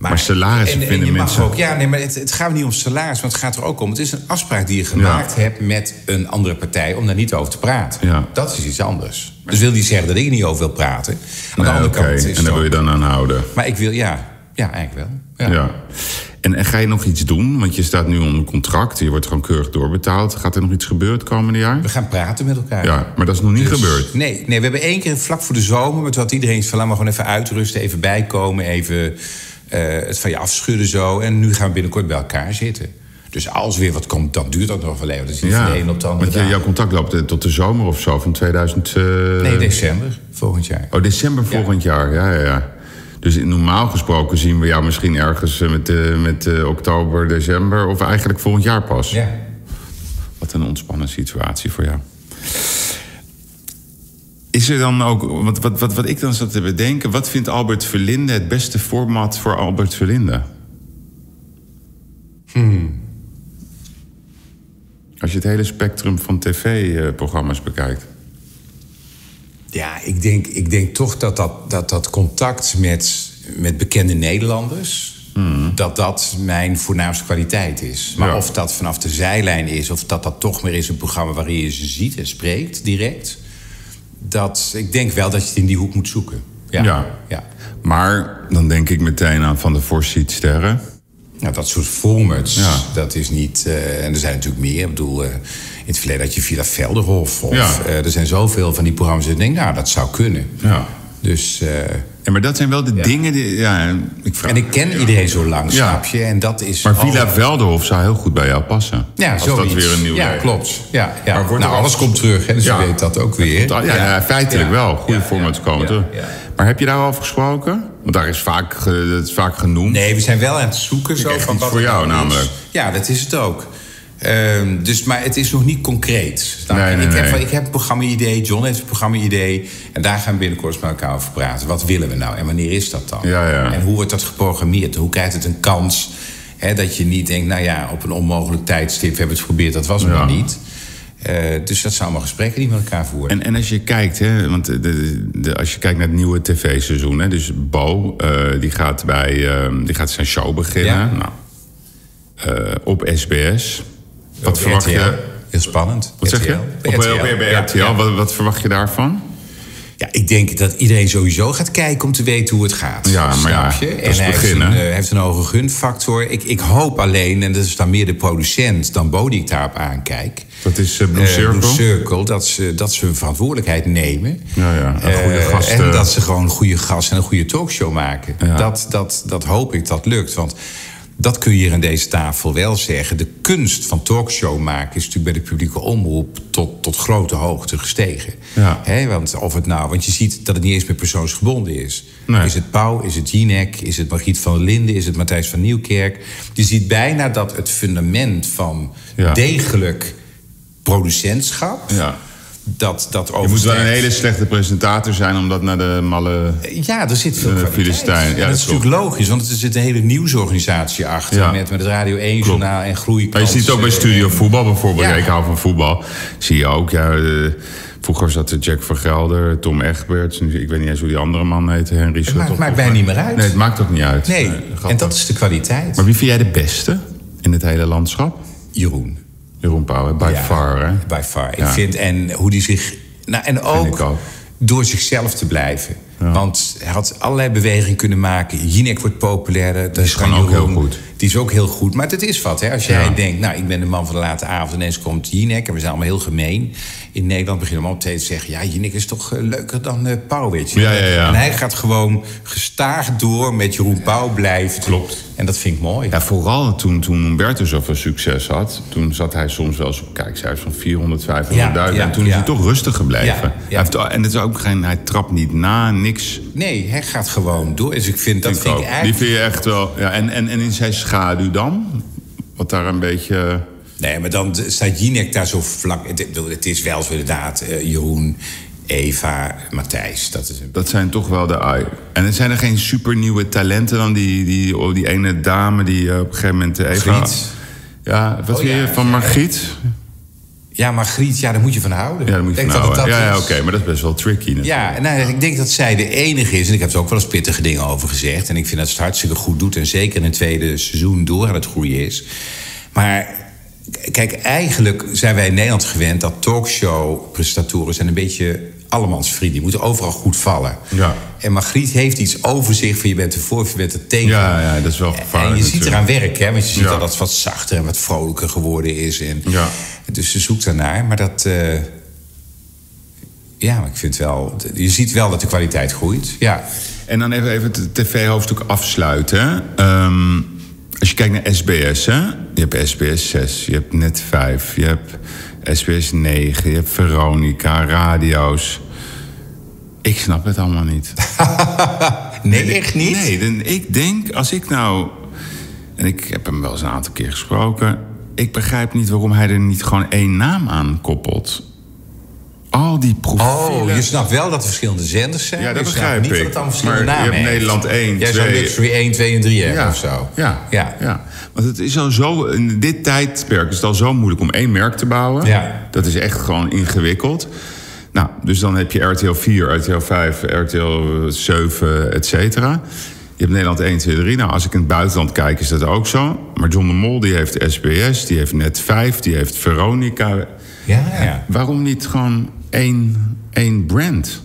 Maar, maar salarissen vinden en mensen... Ook, ja, nee, maar het, het, gaat niet om salaris, want het gaat er ook om... het is een afspraak die je gemaakt hebt met een andere partij... om daar niet over te praten. Ja. Dat is iets anders. Dus wil die zeggen dat ik er niet over wil praten. Aan de andere kant is En daar wil je dan aan houden. Maar ik wil, ja, ja eigenlijk wel. Ja. ja. En, en, ga je nog iets doen? Want je staat nu onder contract. Je wordt gewoon keurig doorbetaald. Gaat er nog iets gebeuren het komende jaar? We gaan praten met elkaar. Ja, maar dat is nog niet dus- gebeurd. Nee, nee, we hebben één keer vlak voor de zomer... toen had iedereen van laat maar gewoon even uitrusten... even bijkomen, even het van je afschudden zo. En nu gaan we binnenkort bij elkaar zitten. Dus als weer wat komt, dan duurt dat nog wel even. Dat is niet ja, van de op de andere Want jouw contact loopt eh, tot de zomer of zo van 2000... Uh... Eh, nee, december volgend jaar. Oh, december volgend jaar, ja, ja, ja. Dus normaal gesproken zien we jou misschien ergens met, uh, met oktober, december... of eigenlijk volgend jaar pas. Ja. Wat een ontspannen situatie voor jou. Is er dan ook, wat, wat, wat, wat ik dan zat te bedenken, wat vindt Albert Verlinde het beste format voor Albert Verlinde? Hmm. Als je het hele spectrum van tv-programma's bekijkt. Ja, ik denk, ik denk toch dat dat, dat, dat contact met, met bekende Nederlanders... Hmm. dat dat mijn voornaamste kwaliteit is. Maar of dat vanaf de zijlijn is... of dat dat toch meer is een programma waarin je ze ziet en spreekt direct dat, ik denk wel dat je het in die hoek moet zoeken. Ja. ja. Maar dan denk ik meteen aan Van de Forsyth Sterren. Nou, dat soort formats, ja. dat is niet... Uh, en er zijn natuurlijk meer. Ik bedoel, uh, in het verleden had je Villa Velderhof. Of, ja. uh, er zijn zoveel van die programma's dat ik denk, nou, dat zou kunnen. Ja. Dus ja, maar dat zijn wel de dingen die. Ja, ik vraag, en ik ken iedereen zo lang, snap je? En dat is. Maar Villa Velderhof zou heel goed bij jou passen. Ja, als dat weer een nieuw. Ja, klopt. Ja, ja. Maar nou, alles komt terug, hè, dus je weet dat ook weer. Ja, ja, feitelijk wel. Goede formats komen terug. Maar heb je daarover gesproken? Want daar is vaak, dat is vaak genoemd. Nee, we zijn wel aan het zoeken. Zo, van wat voor jou namelijk. Ja, dat is het ook. Um, dus, maar het is nog niet concreet. Nee, nee, ik, heb, ik heb een programma-idee, John heeft een programma-idee. En daar gaan we binnenkort met elkaar over praten. Wat willen we nou en wanneer is dat dan? Ja, ja. En hoe wordt dat geprogrammeerd? Hoe krijgt het een kans? Hè, dat je niet denkt, nou ja, op een onmogelijk tijdstip hebben we het geprobeerd, dat was het nog niet. Uh, dus dat zijn allemaal gesprekken die we met elkaar voeren. En, en als je kijkt, hè, want de, de, als je kijkt naar het nieuwe tv-seizoen, hè, dus Bo, uh, die, gaat bij, uh, die gaat zijn show beginnen. Ja. Nou, op SBS. Wat verwacht je? Heel spannend. Wat zeg je? Op, RTL. Ja, Wat, wat verwacht je daarvan? Ja, ik denk dat iedereen sowieso gaat kijken om te weten hoe het gaat. Ja, maar ja, je? En hij heeft een, uh, heeft een hoge gunfactor. Ik, ik hoop alleen, en dat is dan meer de producent dan Bo die ik daarop aankijk. Dat is uh, Blue Circle? Uh, Blue Circle, dat ze, dat ze hun verantwoordelijkheid nemen. Ja, ja. En, goede gasten. en dat ze gewoon een goede gast en een goede talkshow maken. Ja. Dat, dat, dat hoop ik dat lukt. Want dat kun je hier aan deze tafel wel zeggen. De kunst van talkshow maken is natuurlijk bij de publieke omroep tot, tot grote hoogte gestegen. Ja. want, of het nou, want je ziet dat het niet eens meer persoonsgebonden is. Nee. Is het Pauw, is het Jinek, is het Margriet van der Linden, is het Matthijs van Nieuwkerk. Je ziet bijna dat het fundament van degelijk producentschap. Ja dat, dat Je moet wel een hele slechte presentator zijn om dat naar de malle... Ja, er zit veel Eh. Filistijn. Ja, dat is natuurlijk logisch, want er zit een hele nieuwsorganisatie achter. Ja. Met, met het Radio 1-journaal en groei. Maar je ziet het ook bij Studio Voetbal bijvoorbeeld. Ja. Ja, ik hou van voetbal. Zie je ook, ja... eh, vroeger zat er Jack van Gelder, Tom Egberts. Ik weet niet eens hoe die andere man heet. Henry Het Schuttel. maakt, mij niet meer uit. Nee, het maakt ook niet uit. Nee, Eh, en dat is de kwaliteit. Maar wie vind jij de beste in het hele landschap? Jeroen. Jeroen Pauw, by Ja, far, hè? By far. Ja. Ik vind, en hoe die zich... Nou, en ook, ook. door zichzelf te blijven. Want hij had allerlei bewegingen kunnen maken. Jinek wordt populairder. Die is gewoon ook heel goed. Die is ook heel goed. Maar het is wat, hè. Als jij denkt, nou, ik ben de man van de late avond... ineens komt Jinek, en we zijn allemaal heel gemeen. In Nederland beginnen we meteen te zeggen... ja, Jinek is toch eh, leuker dan je. Ja, ja, ja. En hij gaat gewoon gestaag door met Jeroen Pauw blijft. Klopt. En dat vind ik mooi. Ja, vooral toen, toen Humberto zoveel succes had... toen zat hij soms wel eens op kijkcijfers van 400, 500.000. Ja, ja, en toen is hij toch rustig gebleven. Ja, ja. Hij heeft, en het is ook geen, hij trapt niet na, niks. Nee, hij gaat gewoon door. Dus ik vind dat Vind vind ik ook. Die eigenlijk... vind je echt wel... Ja, en, en, en in zijn schaduw dan? Wat daar een beetje... Nee, maar dan staat Jinek daar zo vlak. Het, is wel zo inderdaad eh, Jeroen, Eva, Matthijs. Dat is een... Dat zijn toch wel de... En er zijn er geen super nieuwe talenten dan? Die, die, oh, die ene dame die eh, op een gegeven moment... Eva, Margriet. Ja, wat Oh, vind ja. je van Margriet? Ja, Margriet, ja, daar moet je van houden. Ja, daar moet je van denk dat houden. Ja, dat ja is. oké, maar dat is best wel tricky natuurlijk. Ja, nou, ik denk dat zij de enige is. En ik heb er ook wel eens pittige dingen over gezegd. En ik vind dat ze het hartstikke goed doet. En zeker in het tweede seizoen door aan het groeien is. Maar kijk, eigenlijk zijn wij in Nederland gewend... dat talkshow-presentatoren zijn een beetje allemans vrienden. Die moeten overal goed vallen. Ja. En Margriet heeft iets over zich van je bent ervoor of je bent er tegen. Ja, ja, dat is wel En gevaarlijk je ziet eraan werken, hè? want je ziet Ja. dat het wat zachter en wat vrolijker geworden is. En, Ja. Dus ze zoekt daarnaar, maar dat... eh, ja, maar ik vind wel... Je ziet wel dat de kwaliteit groeit, ja. En dan even, even het tv-hoofdstuk afsluiten. Als je kijkt naar SBS, hè? je hebt SBS 6, je hebt Net 5, je hebt SBS 9, je hebt Veronica, radio's. Ik snap het allemaal niet. [LAUGHS] Nee, echt niet? Nee, dan, ik denk, als ik nou... En ik heb hem wel eens een aantal keer gesproken... Ik begrijp niet waarom hij er niet gewoon één naam aan koppelt. Al die profielen... Oh, je snapt wel dat er verschillende zenders zijn. Ja, dat Je snapt begrijp niet ik. dat het allemaal verschillende Maar je namen hebt heeft. Nederland 1, Jij zou 2. Luxury 1, 2 en 3 hebben ja. of zo. Ja, ja. ja. Want het is al zo, in dit tijdperk is het al zo moeilijk om één merk te bouwen. Ja. Dat is echt gewoon ingewikkeld. Nou, dus dan heb je RTL 4, RTL 5, RTL 7, et cetera. Je hebt Nederland 1, 2, 3. Nou, als ik in het buitenland kijk, is dat ook zo. Maar John de Mol, die heeft SBS, die heeft Net 5, die heeft Veronica. Ja, ja. Waarom niet gewoon één, één brand?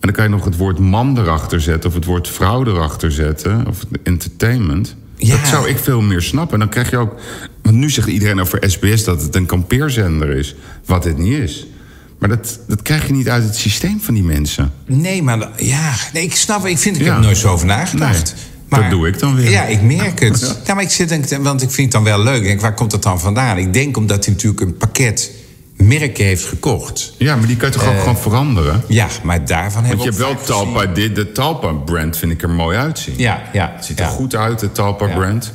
En dan kan je nog het woord man erachter zetten... of het woord vrouw erachter zetten, of entertainment. Ja. Dat zou ik veel meer snappen. En dan krijg je ook... Want nu zegt iedereen over SBS dat het een kampeerzender is. Wat het niet is. Maar dat, dat krijg je niet uit het systeem van die mensen. Nee, maar ja, nee, ik snap, ik vind, ik Ja. heb er nooit zo over nagedacht. Nee, dat doe ik dan weer. Ja, ik merk [LAUGHS] het. Ja. Ja. maar ik zit, denk, want ik vind het dan wel leuk. Ik denk, waar komt dat dan vandaan? Ik denk omdat hij natuurlijk een pakket merken heeft gekocht. Ja, maar die kan je toch ook gewoon veranderen? Ja, maar daarvan Want hebben je we hebt wel ook vaak gezien- Talpa. Dit, de Talpa-brand vind ik er mooi uitzien. Ja, ja. Het ziet ja. er goed uit, de Talpa-brand.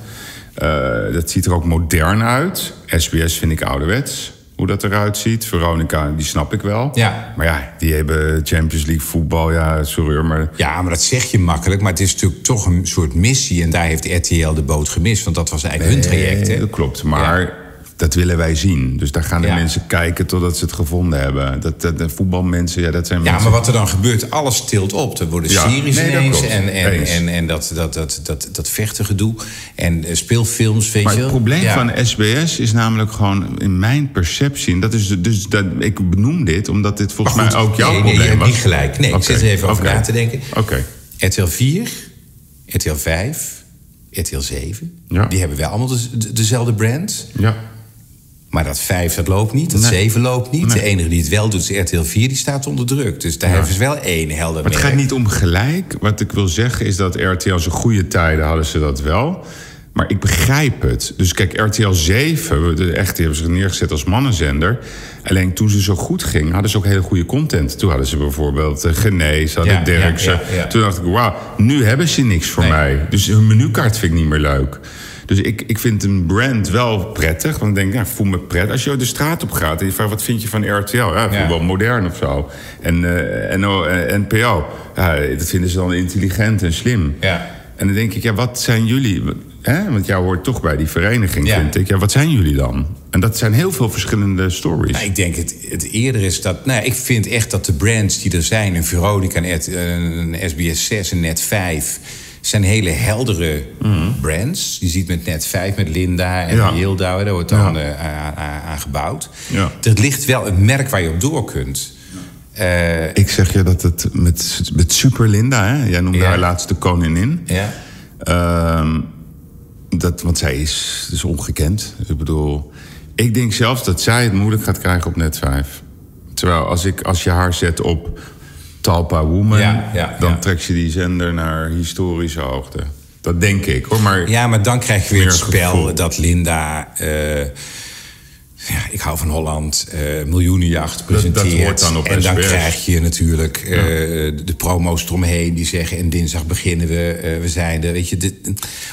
Eh, dat ziet er ook modern uit. SBS vind ik ouderwets, hoe dat eruit ziet. Veronica, die snap ik wel. Ja. Maar ja, die hebben Champions League voetbal. Ja, sorry maar... Ja, maar dat zeg je makkelijk. Maar het is natuurlijk toch een soort missie. En daar heeft RTL de boot gemist. Want dat was eigenlijk hun traject. Hè? dat klopt, maar dat willen wij zien. Dus daar gaan de Ja. mensen kijken totdat ze het gevonden hebben. Dat, dat, de voetbalmensen, ja, dat zijn Ja, mensen... maar wat er dan gebeurt, alles tilt op. Er worden Ja, series nee, ineens en, en, Eens. en, en dat, dat, dat, dat, dat vechtengedoe. En eh, speelfilms, weet Maar je het probleem Ja. van SBS is namelijk gewoon in mijn perceptie... en dat is dus dat, ik benoem dit omdat dit volgens goed, mij ook jouw nee, nee, probleem hebt was. niet gelijk. Nee, ik zit er even over na te denken. Oké, RTL 4, RTL 5, RTL 7. Ja. Die hebben wel allemaal de- de- dezelfde brand. ja. Maar dat 5, dat loopt niet. Dat Nee. 7 loopt niet. Nee. De enige die het wel doet is RTL 4. Die staat onder druk. Dus daar Ja. hebben ze wel één helder Maar het merk. gaat niet om gelijk. Wat ik wil zeggen is dat RTL zijn goede tijden hadden ze dat wel. Maar ik begrijp het. Dus kijk, RTL 7, de, echt, die hebben zich neergezet als mannenzender. Alleen toen ze zo goed ging, hadden ze ook hele goede content. Toen hadden ze bijvoorbeeld uh, Genees, hadden Ja, Derksen. ja, ja, ja. Toen dacht ik, wauw, nu hebben ze niks voor Nee. mij. Dus hun menukaart vind ik niet meer leuk. Dus ik, ik vind een brand wel prettig. Want ik denk, ja, voel me prettig. Als je de straat op gaat en je vraagt, wat vind je van RTL? Ja, ik voel Ja. wel modern of zo. En eh, NO, eh, NPO, ja, dat vinden ze dan intelligent en slim. Ja. En dan denk ik, ja, wat zijn jullie? Hè? Want jij hoort toch bij die vereniging, Ja. vind ik. Ja, wat zijn jullie dan? En dat zijn heel veel verschillende stories. Nou, ik denk het, het eerder is dat. Nou, ik vind echt dat de brands die er zijn, een Veronica, een, RT een SBS 6, een Net 5, zijn hele heldere brands. Je ziet met Net 5, met Linda en. Ja. Yildau, daar wordt dan Ja. eh, aan, aan- aan gebouwd. Ja. Er ligt wel een merk waar je op door kunt. Eh, Ik zeg je dat het met, met Super Linda, hè? jij noemde Ja. haar laatst de koningin. ja. Ehm, dat, want zij is, is ongekend. Ik bedoel, ik denk zelfs dat zij het moeilijk gaat krijgen op net 5. Terwijl als, ik, als je haar zet op Talpa Woman, Ja, ja, dan ja. trekt ze die zender naar historische hoogte. Dat denk ik hoor. Maar Ja, maar dan krijg je weer het spel gevoel. dat Linda. eh, ja, ik hou van Holland. eh miljoenenjacht presenteert. hoort dan op en dan SBS. krijg je natuurlijk eh, de promo's eromheen die zeggen... en dinsdag beginnen we, we zijn er. Weet je, dit,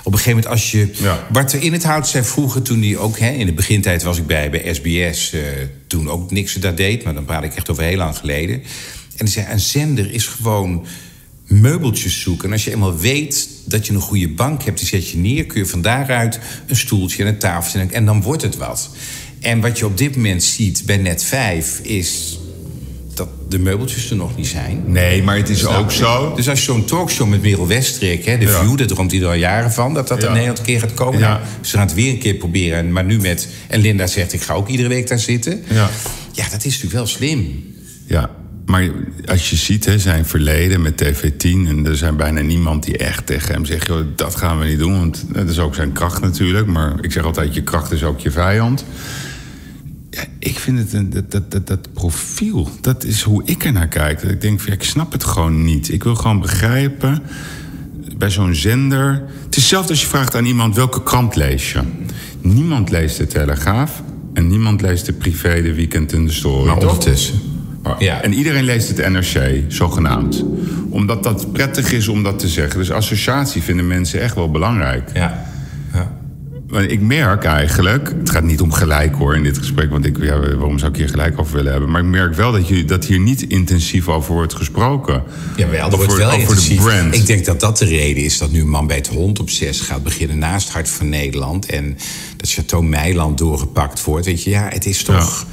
op een gegeven moment als je... Bart in het hout zei vroeger toen hij ook... Hè, in de begintijd was ik bij, bij SBS. toen ook niks daar deed. Maar dan praat ik echt over heel lang geleden. En hij zei, een zender is gewoon meubeltjes zoeken. En als je eenmaal weet dat je een goede bank hebt, die zet je neer, kun je van daaruit een stoeltje en een tafeltje en, dan wordt het wat. En wat je op dit moment ziet bij Net 5 is dat de meubeltjes er nog niet zijn. nee, maar het is ook zo. Dus als je zo'n talkshow met Merel Westrik, hè, de Ja. View, daar droomt hij er al jaren van, dat dat Ja. in Nederland een keer gaat komen. Ja. Nou, ze gaan het weer een keer proberen. Maar nu met. En Linda zegt: ik ga ook iedere week daar zitten. Ja. ja dat is natuurlijk wel slim. Ja, maar als je ziet hè, zijn verleden met TV10... en er zijn bijna niemand die echt tegen hem zegt... Joh, dat gaan we niet doen, want dat is ook zijn kracht natuurlijk. Maar ik zeg altijd, je kracht is ook je vijand. Ja, ik vind het, een, dat, dat, dat, dat profiel, dat is hoe ik er naar kijk. Dat ik denk, van, ja, ik snap het gewoon niet. Ik wil gewoon begrijpen, bij zo'n zender... Het is hetzelfde als je vraagt aan iemand, welke krant lees je? Niemand leest de Telegraaf... en niemand leest de privé, de weekend en de story. Maar toch? ondertussen. Ja. En iedereen leest het NRC, zogenaamd. Omdat dat prettig is om dat te zeggen. Dus associatie vinden mensen echt wel belangrijk. Ja. ik merk eigenlijk, het gaat niet om gelijk hoor in dit gesprek, want ik, ja, waarom zou ik hier gelijk over willen hebben? Maar ik merk wel dat, je, dat hier niet intensief over wordt gesproken. Ja, wel, er over, wordt wel over intensief. de brand. Ik denk dat dat de reden is dat nu man bij het hond op zes gaat beginnen naast Hart van Nederland. En dat Chateau Meiland doorgepakt wordt. Weet je, ja, het is toch.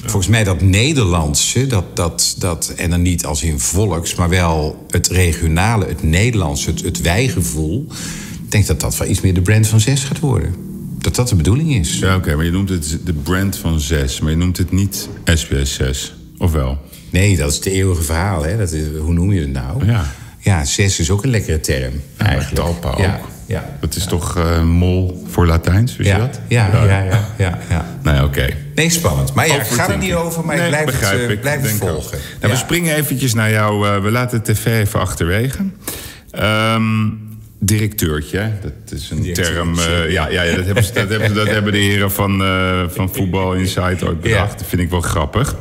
Volgens mij dat Nederlandse, dat, dat, dat, en dan niet als in volks, maar wel het regionale, het Nederlandse, het, het wijgevoel. Ik denk dat dat wel iets meer de brand van zes gaat worden. Dat dat de bedoeling is. Ja, oké, maar je noemt het de brand van 6, maar je noemt het niet SBS 6. Of wel? Nee, dat is het eeuwige verhaal. Hè? Dat is, hoe noem je het nou? Ja. Ja, zes is ook een lekkere term. Maar Eigenlijk. Talpa ook. Ja, ja. Dat is toch eh, mol voor Latijns, wist je Ja, dat? ja, ja, ja, ja, ja. Nee, oké. Nee, spannend. Maar ja, ga er niet over, maar ik Nee, blijf begrijp het, eh, ik. blijf het ook. volgen. Nou. We springen eventjes naar jou. eh, we laten de tv even achterwege. Ehm, directeurtje, dat is een term. eh, ja, ja, ja, dat, hebben, ze- dat, hebben, dat [LAUGHS] hebben de heren van, eh, van Voetbal Insight ooit bedacht. Dat vind ik wel grappig.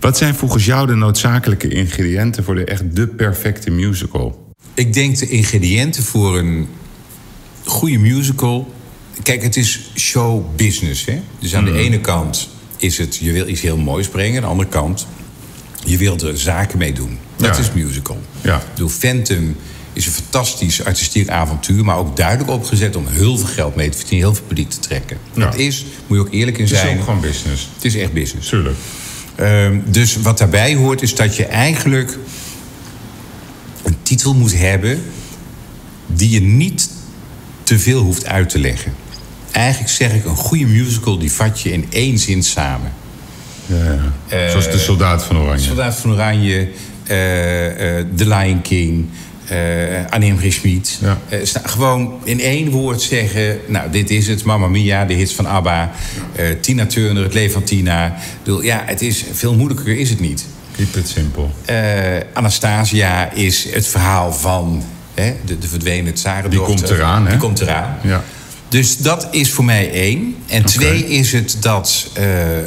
Wat zijn volgens jou de noodzakelijke ingrediënten voor de echt de perfecte musical? Ik denk de ingrediënten voor een goede musical. Kijk, het is showbusiness. Hè? Dus aan Mm. de ene kant is het, je wil iets heel moois brengen. Aan de andere kant, je wilt er zaken mee doen. Dat Ja. is musical. Ja. Bedoel, Phantom is een fantastisch artistiek avontuur... maar ook duidelijk opgezet om heel veel geld mee te verdienen... heel veel publiek te trekken. Ja. Dat is, moet je ook eerlijk in Het is zijn... ook gewoon business. Het is echt business. Tuurlijk. Ehm, dus wat daarbij hoort is dat je eigenlijk een titel moet hebben die je niet te veel hoeft uit te leggen. Eigenlijk zeg ik, een goede musical die vat je in één zin samen. Ja, ja. Zoals de soldaat van Oranje. Soldaat van Oranje, eh, eh, The Lion King, eh Annie M. G. Schmid. Ja. Eh, sta- gewoon in één woord zeggen, nou, dit is het. Mamma Mia, de hits van ABBA. eh, Tina Turner, het leven van Tina. Bedoel, ja, het is, veel moeilijker is het niet. Keep it simple. Eh, Anastasia is het verhaal van hè, de, de verdwenen tsarendochter. Die komt eraan, hè? Die komt eraan. Ja. Dus dat is voor mij één. En twee is het dat eh, eh,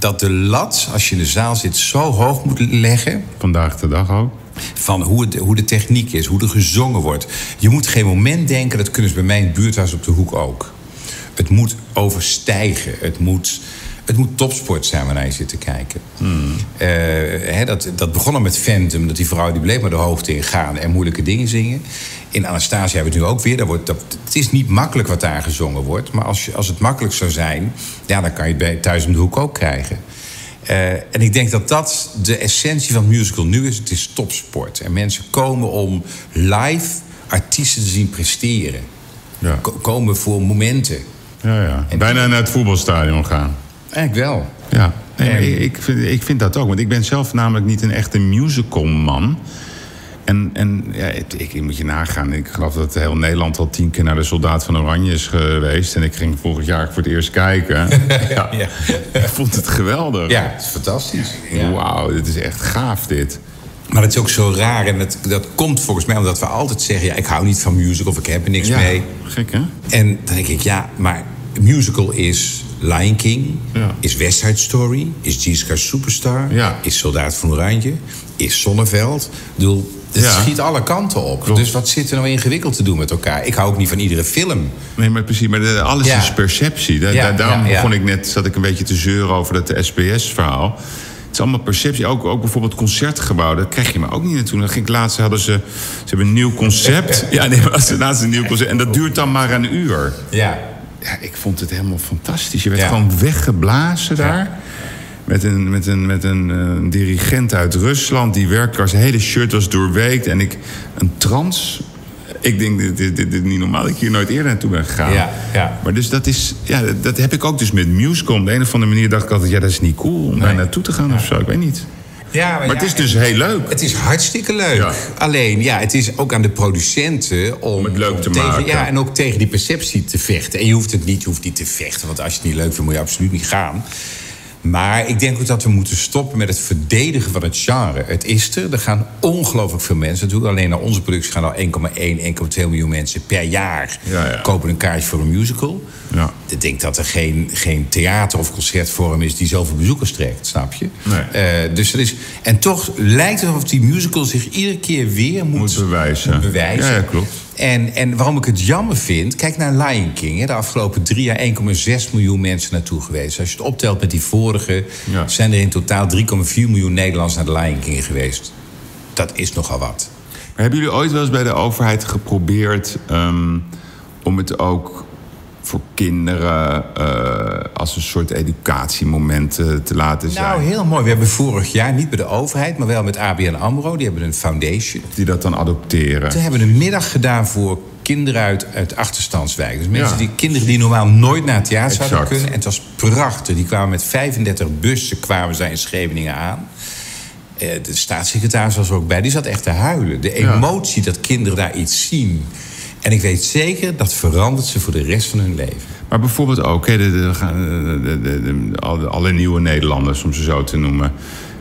dat de lat, als je in de zaal zit, zo hoog moet leggen. Vandaag de dag ook. Van hoe, het, hoe de techniek is, hoe er gezongen wordt. Je moet geen moment denken, dat kunnen ze bij mij in het buurthuis op de hoek ook. Het moet overstijgen. Het moet, het moet topsport zijn wanneer je zit te kijken. Eh, dat, dat begon al met Phantom, dat die vrouw die bleef maar de hoogte in gaan en moeilijke dingen zingen. In Anastasia hebben we het nu ook weer. Daar wordt, dat, het is niet makkelijk wat daar gezongen wordt. Maar als, je, als het makkelijk zou zijn, ja, dan kan je het bij thuis om de hoek ook krijgen. Uh, en ik denk dat dat de essentie van musical nu is. Het is topsport. En mensen komen om live artiesten te zien presteren. Ja. Ko- komen voor momenten. Ja, ja. En- Bijna naar het voetbalstadion gaan. Eigenlijk wel. Ja, nee, ik, vind, ik vind dat ook. Want ik ben zelf namelijk niet een echte musicalman. En, en ja, ik, ik moet je nagaan. Ik geloof dat heel Nederland al tien keer naar de Soldaat van Oranje is geweest. En ik ging vorig jaar voor het eerst kijken. [LAUGHS] ja, Ja. Ik vond het geweldig. Ja, het is fantastisch. Ja. Wauw, dit is echt gaaf dit. Maar het is ook zo raar. En dat, dat komt volgens mij omdat we altijd zeggen... ja, ik hou niet van musical of ik heb er niks mee. Gek hè? En dan denk ik, ja, maar musical is Lion King, Ja. is West Side Story, is Jesus Superstar, Ja. is Soldaat van Oranje, is Zonneveld. Ik bedoel, het Ja. schiet alle kanten op. Klopt. Dus wat zit er nou ingewikkeld te doen met elkaar? Ik hou ook niet van iedere film. Nee, maar precies. Maar de- alles is perceptie. Da- Ja, da- daarom begon ik net, zat ik een beetje te zeuren over dat SBS-verhaal. Het is allemaal perceptie. Ook, ook bijvoorbeeld concertgebouw, daar krijg je me ook niet naartoe. Dan ging ik laatst, hadden ze, ze hebben een nieuw concept. [LAUGHS] ja, nee, maar ze laatst een nieuw concept. En dat duurt dan maar een uur. Ja. Ja, ik vond het helemaal fantastisch. Je werd Ja. gewoon weggeblazen daar. Met een, met een, met een eh, dirigent uit Rusland. Die werkte, zijn hele shirt was doorweekt. En ik, een trans. Ik denk, dit, dit, dit, dit is niet normaal dat ik hier nooit eerder naartoe ben gegaan. Ja, ja. Maar dus dat is, ja, dat- dat heb ik ook dus met musical. Op de een of andere manier dacht ik altijd, ja, dat is niet cool om daar naartoe te gaan of zo. Ik weet niet. Ja, Maar het is dus heel leuk. Het is hartstikke leuk. Ja. Alleen, ja, het is ook aan de producenten om, Om het leuk te tegen, maken. Ja, en ook tegen die perceptie te vechten. En je hoeft het niet, je hoeft niet te vechten, want als je het niet leuk vindt, moet je absoluut niet gaan. Maar ik denk ook dat we moeten stoppen met het verdedigen van het genre. Het is er. Er gaan ongelooflijk veel mensen naartoe. Alleen naar onze productie gaan al 1,1, 1,2 miljoen mensen per jaar Ja, ja. kopen een kaartje voor een musical. Ja. Ik denk dat er geen, geen theater- of concertvorm is die zoveel bezoekers trekt, snap je? Nee. Eh, dus dat is, en toch lijkt het alsof die musical zich iedere keer weer moet, Moet bewijzen. moet bewijzen. Ja, klopt. En, en waarom ik het jammer vind, kijk naar Lion King. Hè, de afgelopen drie jaar 1,6 miljoen mensen naartoe geweest. Als je het optelt met die vorige, Ja. zijn er in totaal 3,4 miljoen Nederlanders naar de Lion King geweest. Dat is nogal wat. Maar hebben jullie ooit wel eens bij de overheid geprobeerd ehm, om het ook voor kinderen eh, als een soort educatiemoment eh, te laten zijn? Nou, heel mooi. We hebben vorig jaar, niet bij de overheid, maar wel met ABN AMRO... die hebben een foundation. Die dat dan adopteren. We hebben een middag gedaan voor kinderen uit, uit achterstandswijken. Dus mensen Ja. die, kinderen die normaal nooit naar het theater zouden kunnen. En het was prachtig. Die kwamen met 35 bussen kwamen zij in Scheveningen aan. Eh, de staatssecretaris was er ook bij. Die zat echt te huilen. De Ja. emotie dat kinderen daar iets zien. En ik weet zeker, dat verandert ze voor de rest van hun leven. Maar bijvoorbeeld ook hè, de, de, alle, nieuwe Nederlanders, om ze zo te noemen.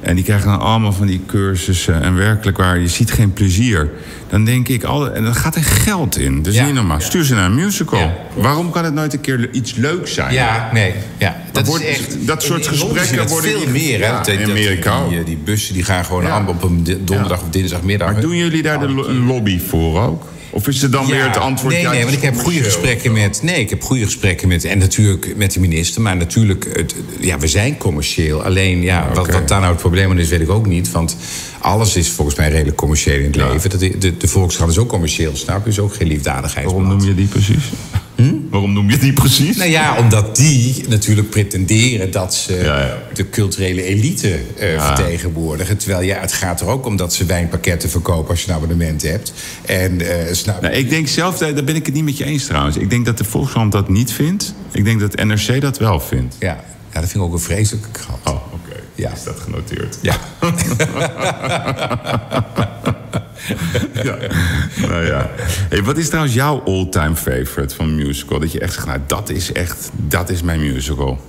En die krijgen dan allemaal van die cursussen. En werkelijk waar, je ziet geen plezier. Dan denk ik, alle, en dan gaat er geld in. Is Ja. niet normaal. Stuur ze naar een musical. Ja. Waarom kan het nooit een keer iets leuks zijn? Ja, nee. Ja, dat wordt- is echt, dat soort in- gesprekken worden veel meer. Hè? Ja, Dat- in Amerika ook. Die, die bussen die gaan gewoon Ja. aan op een donderdag of dinsdagmiddag. Maar doen jullie daar de, lo- een lobby voor ook? Of is het dan weer het antwoord... Nee, ja, nee, want ik heb goede gesprekken met. Nee, ik heb goede gesprekken met. En natuurlijk met de minister. Maar natuurlijk, het, ja, we zijn commercieel. Alleen, ja, wat, wat daar nou het probleem aan is, weet ik ook niet. Want alles is volgens mij redelijk commercieel in het Ja. leven. De, de, de Volkskrant is ook commercieel, snap je? Is ook geen liefdadigheidsblad. Waarom noem je die precies? Waarom noem je die precies? Nou ja, omdat die natuurlijk pretenderen dat ze Ja, ja. de culturele elite eh, Ja. vertegenwoordigen. Terwijl ja, het gaat er ook om dat ze wijnpakketten verkopen als je een abonnement hebt. En eh, snap Nou, ik denk zelf, daar ben ik het niet met je eens trouwens. Ik denk dat de Volkskrant dat niet vindt. Ik denk dat NRC dat wel vindt. ja, ja, dat vind ik ook een vreselijke krant. Oh. Ja. Is dat genoteerd? Ja. [LAUGHS] ja. Nou ja. Hey, wat is trouwens jouw all-time favorite van een musical? Dat je echt zegt, nou, dat is echt, dat is mijn musical.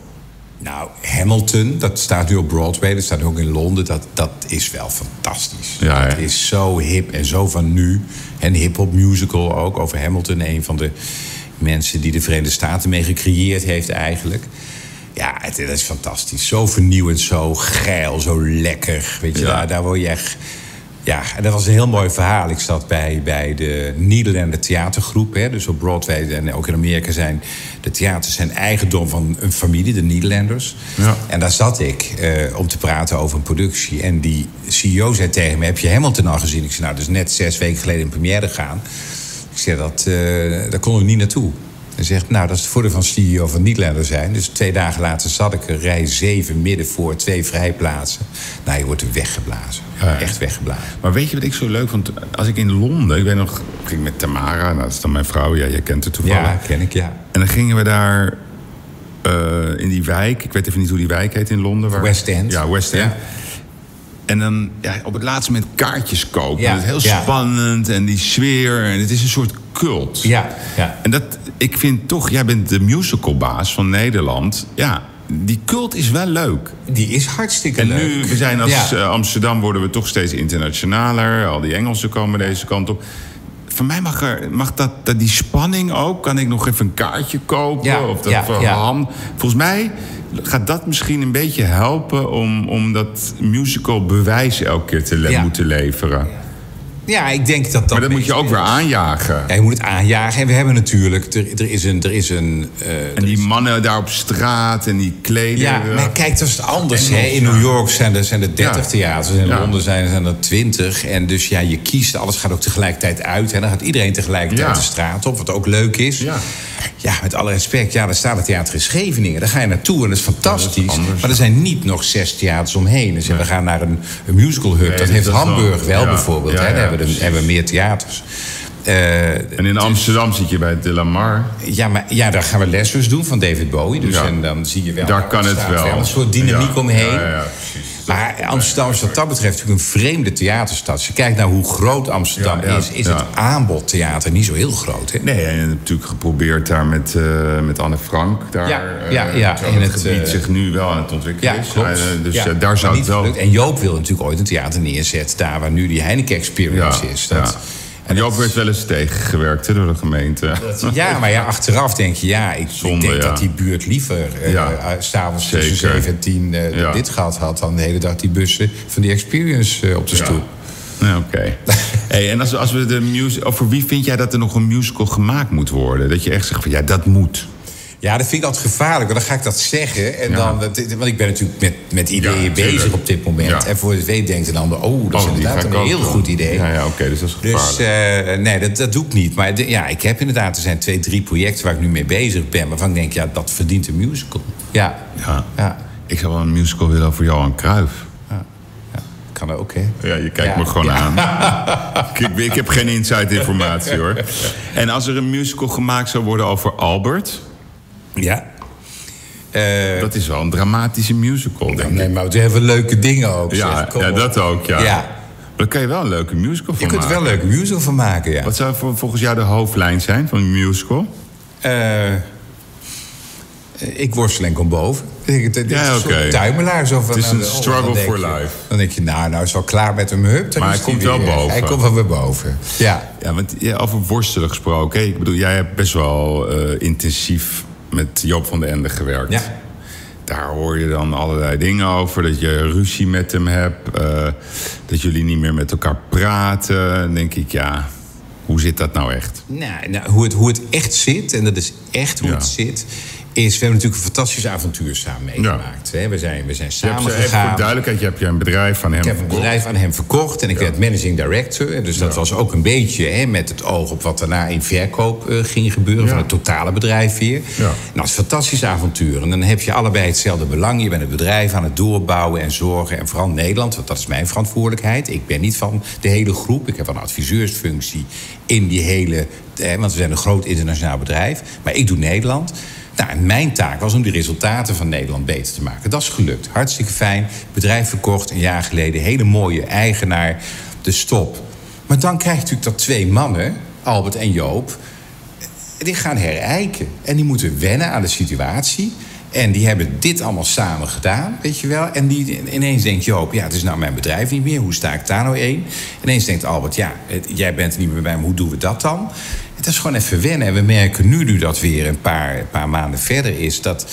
Nou, Hamilton, dat staat nu op Broadway, dat staat ook in Londen. Dat, dat is wel fantastisch. Ja, is zo hip en zo van nu. En hip-hop musical ook over Hamilton, een van de mensen die de Verenigde Staten mee gecreëerd heeft eigenlijk. Ja, het, dat is fantastisch. Zo vernieuwend, zo geil, zo lekker. Weet je, daar, daar word je echt... Ja, en dat was een heel mooi verhaal. Ik zat bij, bij de Nederlander theatergroep. Hè, dus op Broadway en ook in Amerika zijn de theaters zijn eigendom van een familie, de Nederlanders. Ja. En daar zat ik eh, om te praten over een productie. En die CEO zei tegen me, heb je Hamilton al gezien? Ik zei, nou, is net zes weken geleden in première gegaan. Ik zei, dat, uh, daar konden we niet naartoe. En zegt, nou, dat is het voordeel van CEO van Nietlander zijn. Dus twee dagen later zat ik er, rij zeven midden voor, twee vrijplaatsen. Nou, je wordt er weggeblazen. Echt weggeblazen. Maar weet je wat ik zo leuk vond? Als ik in Londen, ik weet nog, ging met Tamara, nou, dat is dan mijn vrouw, ja, je kent het toevallig. Ja, ken ik, ja. En dan gingen we daar uh, in die wijk, ik weet even niet hoe die wijk heet in Londen. Waar... West End. Ja, West End. Ja. En dan ja, op het laatste moment kaartjes kopen. Ja, dat is heel ja. spannend en die sfeer. En het is een soort cult. Ja, ja. En dat, ik vind toch, jij bent de musicalbaas van Nederland. Ja, die cult is wel leuk. Die is hartstikke en leuk. En nu, we zijn als ja. Amsterdam worden we toch steeds internationaler. Al die Engelsen komen deze kant op. Voor mij mag, er, mag dat, dat, die spanning ook. Kan ik nog even een kaartje kopen? Ja, of dat ja, ja. Volgens mij gaat dat misschien een beetje helpen om, om dat musical bewijs elke keer te le moeten leveren. Ja, ik denk dat dat. Maar dat moet je ook weer aanjagen. Ja, je moet het aanjagen. En we hebben natuurlijk. Er, er is een. Er is een uh, en die mannen daar op straat en die kleding. Ja, maar kijk, dat is het anders. Hè? In New York zijn er, zijn er 30 ja. theaters. In ja. Londen zijn, zijn er 20. En dus ja, je kiest. Alles gaat ook tegelijkertijd uit. En dan gaat iedereen tegelijkertijd ja. de straat op. Wat ook leuk is. Ja. Ja, met alle respect. Ja, daar staat het theater in Scheveningen. Daar ga je naartoe en dat is fantastisch. Dat is maar er zijn niet nog zes theaters omheen. Dus nee. we gaan naar een, een musical hub. Nee, dat heeft Hamburg wel bijvoorbeeld. Hè? Daar hebben hebben we meer theaters. Uh, en in Amsterdam zit je bij De La Mar. Ja, maar ja, daar gaan we lessons doen van David Bowie. Dus en dan zie je wel... Daar kan het wel. Een soort dynamiek omheen. Ja, maar Amsterdam is wat dat betreft natuurlijk een vreemde theaterstad. Als je kijkt naar hoe groot Amsterdam is... is het aanbod theater niet zo heel groot. Hè? Nee, en natuurlijk geprobeerd daar met, uh, met Anne Frank... Daar, ja, ja, ja. Uh, in het, het gebied zich nu wel aan het ontwikkelen ja, klopt. is. dus daar zou het wel... En Joop wil natuurlijk ooit een theater neerzetten... daar waar nu die Heineken Experience is. Dat, en Joop werd wel eens tegengewerkt hè, door de gemeente. Ja, maar ja, achteraf denk je, ja, ik, Zonde, denk ja. dat die buurt liever uh, ja, uh, s'avonds tussen 7 en 10 uh, ja. dit gehad had... dan de hele dag die bussen van die experience op de stoep. Ja, Oké. Okay. [LAUGHS] hey, en als, als we de music, over wie vind jij dat er nog een musical gemaakt moet worden? Dat je echt zegt van ja, dat moet. Ja, dat vind ik altijd gevaarlijk. Dan ga ik dat zeggen. En ja. dan, want ik ben natuurlijk met, met ideeën ja, bezig op dit moment. Ja. En voor het weet denkt een ander... oh, dat is oh, inderdaad een heel goed idee. Ja, ja oké, dus dat is gevaarlijk. Dus uh, nee, dat, dat doe ik niet. Maar de, ja, ik heb inderdaad... er zijn twee, drie projecten waar ik nu mee bezig ben... waarvan ik denk, ja, dat verdient een musical. Ja. ja. ja. Ik zou wel een musical willen over Johan Cruijff. Kan ook, hè? Ja, je kijkt me gewoon aan. [LAUGHS] ik, ik heb geen inside informatie, hoor. [LAUGHS] En als er een musical gemaakt zou worden over Albert... Ja. Uh, dat is wel een dramatische musical, denk ik. Nee, maar het hebben leuke dingen ook. Ja, ja dat ook, ja. ja. daar kan je wel een leuke musical van maken. Je kunt er wel een leuke musical van maken, ja. Wat zou volgens jou de hoofdlijn zijn van een musical? Uh, ik worstel en kom boven. Is [LAUGHS] ja, oké. Okay. tuimelaar. Zo van, het is een struggle for life. Dan denk je, nou, nou is wel klaar met hem hup. Maar hij komt wel boven. Hij komt wel weer boven. Ja. Ja, want ja, over worstelen gesproken. Ik bedoel, jij hebt best wel uh, intensief met Joop van den Ende gewerkt. Ja. Daar hoor je dan allerlei dingen over. Dat je ruzie met hem hebt. Uh, dat jullie niet meer met elkaar praten. Dan denk ik, ja, hoe zit dat nou echt? Nou, nou hoe, het, hoe het echt zit, en dat is echt hoe ja. het zit is, we hebben natuurlijk een fantastisch avontuur samen meegemaakt. Ja. We, zijn, we zijn samen hebt, gegaan. Voor duidelijkheid, je hebt je een bedrijf aan hem Ik heb een bedrijf aan hem verkocht en ik ja. werd managing director. Dus dat ja. was ook een beetje hè, met het oog op wat daarna in verkoop uh, ging gebeuren... van het totale bedrijf weer. Nou, dat is een fantastisch avontuur. En dan heb je allebei hetzelfde belang. Je bent het bedrijf aan het doorbouwen en zorgen. En vooral Nederland, want dat is mijn verantwoordelijkheid. Ik ben niet van de hele groep. Ik heb een adviseursfunctie in die hele... Hè, want we zijn een groot internationaal bedrijf. Maar ik doe Nederland... Nou, en mijn taak was om die resultaten van Nederland beter te maken. Dat is gelukt. Hartstikke fijn. Bedrijf verkocht een jaar geleden. Hele mooie eigenaar. De stop. Maar dan krijg je natuurlijk dat twee mannen, Albert en Joop... die gaan herijken. En die moeten wennen aan de situatie. En die hebben dit allemaal samen gedaan, weet je wel. En die, ineens denkt Joop, ja, het is nou mijn bedrijf niet meer. Hoe sta ik daar nou één? Ineens denkt Albert, ja, jij bent er niet meer bij me. Hoe doen we dat dan? Het is gewoon even wennen. En we merken nu, nu dat weer een paar, een paar maanden verder is... dat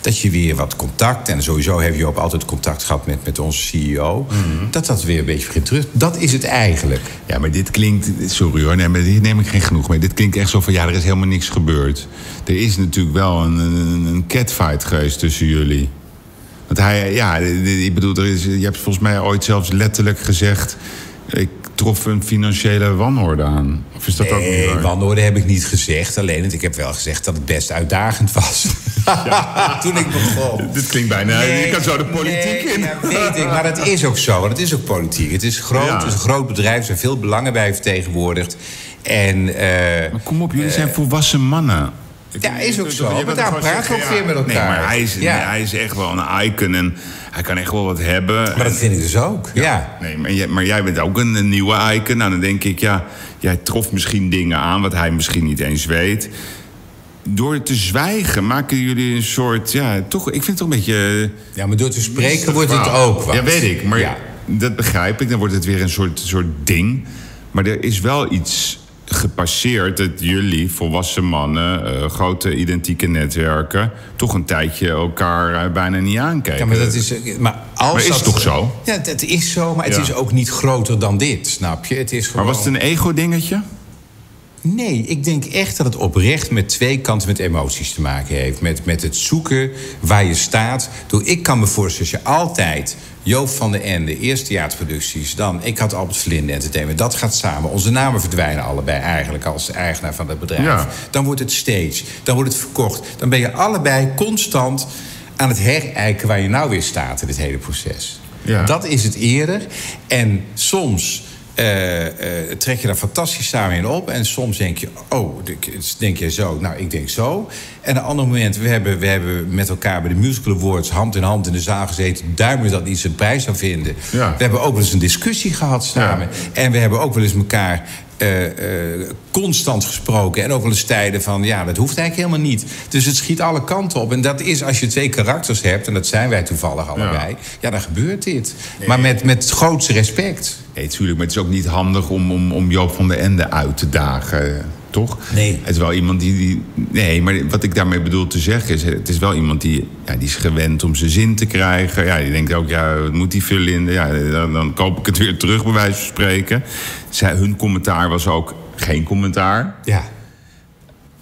dat je weer wat contact... en sowieso heb je ook altijd contact gehad met, met onze CEO... Mhm. dat dat weer een beetje begint terug. Dat is het eigenlijk. Ja, maar dit klinkt... Sorry hoor, nee, maar hier neem ik geen genoeg mee. Dit klinkt echt zo van, ja, er is helemaal niks gebeurd. Er is natuurlijk wel een, een, een catfight geweest tussen jullie. Want hij, ja, ik bedoel, er is, je hebt volgens mij ooit zelfs letterlijk gezegd... ik trof een financiële wanorde aan. Of is dat ook niet Nee, waar? wanorde heb ik niet gezegd. Alleen, het- ik heb wel gezegd dat het best uitdagend was. [LAUGHS] Toen ik begon. Dit klinkt bijna... je kan zo de politiek nee, in. ja, weet ik, maar dat is ook zo. Want het is ook politiek. Het is groot, Ja. het is een groot bedrijf. Er zijn veel belangen bij vertegenwoordigd. En... eh, Maar kom op, jullie zijn volwassen mannen. Ja, is ook zo. Je Maar daar gewoon praten we zeggen, ook weer met elkaar. Nee, maar hij is, Ja. nee, hij is echt wel een icon en hij kan echt wel wat hebben. maar dat En- vind ik dus ook. Ja. Nee, maar jij, maar jij bent ook een, een nieuwe icon. Nou, dan denk ik, ja, jij trof misschien dingen aan wat hij misschien niet eens weet. Door te zwijgen maken jullie een soort, ja, toch, ik vind het toch een beetje... ja, maar door te spreken wordt het ook wat. Ja, weet ik, maar Ja. dat begrijp ik. Dan wordt het weer een soort, soort ding. Maar er is wel iets gepasseerd dat jullie, volwassen mannen, eh, grote identieke netwerken, toch een tijdje elkaar eh, bijna niet aankijken. Ja, maar dat is. eh, Maar, als Maar is dat, toch zo? Ja, het is zo, maar het Ja. is ook niet groter dan dit, snap je? Het is gewoon. Maar was het een ego-dingetje? Nee, ik denk echt dat het oprecht met twee kanten met emoties te maken heeft. Met, met het zoeken waar je staat. Door, ik kan me voorstellen, als je altijd Joop van den Ende, eerste theaterproducties... dan, ik had Albert Verlinde Entertainment, dat gaat samen. Onze namen verdwijnen allebei eigenlijk als eigenaar van het bedrijf. Ja. Dan wordt het stage, dan wordt het verkocht. Dan ben je allebei constant aan het herijken waar je nou weer staat in dit hele proces. Ja. Dat is het eerder. En soms eh, eh, trek je daar fantastisch samen in op. En soms denk je, oh, denk je zo. Nou, ik denk zo. En een ander moment, we hebben, we hebben met elkaar bij de Musical Awards... hand in hand in de zaal gezeten. Duimen dat iets een prijs zou vinden. Ja. We hebben ook wel eens een discussie gehad samen. En we hebben ook wel eens elkaar... eh, eh, constant gesproken. En ook wel eens tijden van, ja, dat hoeft eigenlijk helemaal niet. Dus het schiet alle kanten op. En dat is als je twee karakters hebt... en dat zijn wij toevallig allebei... ja, dan gebeurt dit. Maar met, met grootste respect. Nee, tuurlijk, maar het is ook niet handig om, om, om Joop van der Ende uit te dagen, toch? Nee. Het is wel iemand die, die... Nee, maar wat ik daarmee bedoel te zeggen is... het is wel iemand die, ja, die is gewend om zijn zin te krijgen. Ja, die denkt ook, ja, wat moet die Verlinde? Ja, dan, dan koop ik het weer terug, bij wijze van spreken. Zij, hun commentaar was ook geen commentaar. Ja.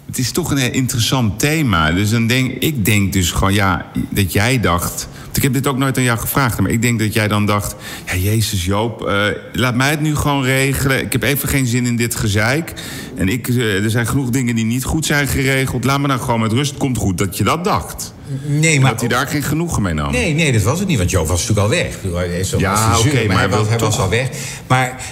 Het is toch een interessant thema. Dus dan denk ik denk dus gewoon ja, dat jij dacht. Ik heb dit ook nooit aan jou gevraagd, maar ik denk dat jij dan dacht: ja, Jezus Joop, eh, laat mij het nu gewoon regelen. Ik heb even geen zin in dit gezeik. En ik, eh, er zijn genoeg dingen die niet goed zijn geregeld. Laat me nou gewoon met rust. Komt goed dat je dat dacht. Nee, Maar dat hij daar geen genoegen mee nam. Nee, nee, dat was het niet, want Joop was natuurlijk al weg. Hij is Ja, oké, maar hij, was al weg. Maar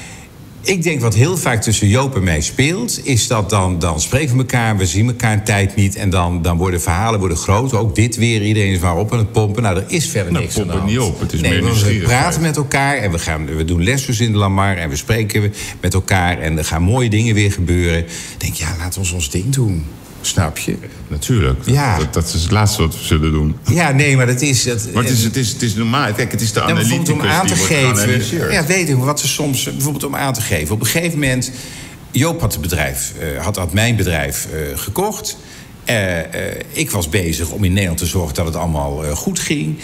ik denk wat heel vaak tussen Joop en mij speelt... is dat dan, dan spreken we elkaar, we zien elkaar een tijd niet... en dan, dan worden verhalen worden groter. Ook dit weer, iedereen is maar op aan het pompen. Nou, er is verder Nou, niks aan de pomp het hand. niet op, het is nee, meer we- We praten met elkaar en we, gaan, we doen lesjes in de Lamar... en we spreken met elkaar en er gaan mooie dingen weer gebeuren. Ik denk, ja, laten we ons ding doen. Snap je? Natuurlijk. Ja. Dat, dat is het laatste wat we zullen doen. Ja, nee, maar dat is... Dat, Maar het is, het is, het is normaal. Kijk, het is de analyticus om aan te geven. Ja, weet ik wat ze soms. Bijvoorbeeld om aan te geven. Op een gegeven moment. Joop had het bedrijf, eh, had, had mijn bedrijf eh, gekocht. Eh, ik was bezig om in Nederland te zorgen dat het allemaal goed ging.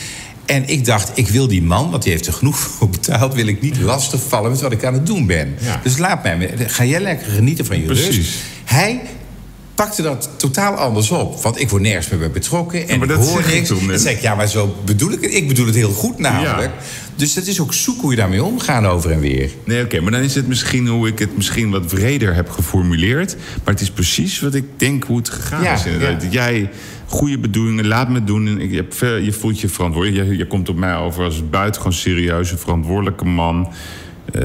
En ik dacht, ik wil die man, want die heeft er genoeg voor betaald... wil ik niet lastigvallen met wat ik aan het doen ben. Ja. Dus laat mij, ga jij lekker genieten van je Precies. rust. Hij pakte dat totaal anders op. Want ik word nergens meer bij betrokken. En maar ik hoor niks. toen zeg ik, ja, maar zo bedoel ik het. Ik bedoel het heel goed namelijk. Ja. Dus dat is ook zoek hoe je daarmee omgaan over en weer. Nee, oké, maar dan is het misschien hoe ik het misschien wat breder heb geformuleerd. Maar het is precies wat ik denk hoe het gegaan Ja, is. Inderdaad. ja. Jij goede bedoelingen, laat me doen. En ik heb veel- je voelt je verantwoordelijk. Je, je komt op mij over als buitengewoon serieuze, verantwoordelijke man. Eh,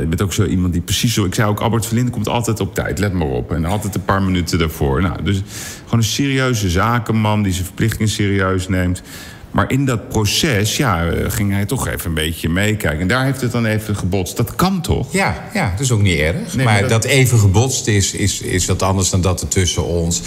je bent ook zo iemand die precies zo... Ik zei ook, Albert Verlinde komt altijd op tijd, let maar op. En altijd een paar minuten daarvoor. Nou, dus gewoon een serieuze zakenman die zijn verplichtingen serieus neemt. Maar in dat proces, ja, eh, ging hij toch even een beetje meekijken. En daar heeft het dan even gebotst. Dat kan toch? Ja, ja, dat is ook niet erg. Nee, maar maar dat... dat- even gebotst is, is, is wat anders dan dat er tussen ons...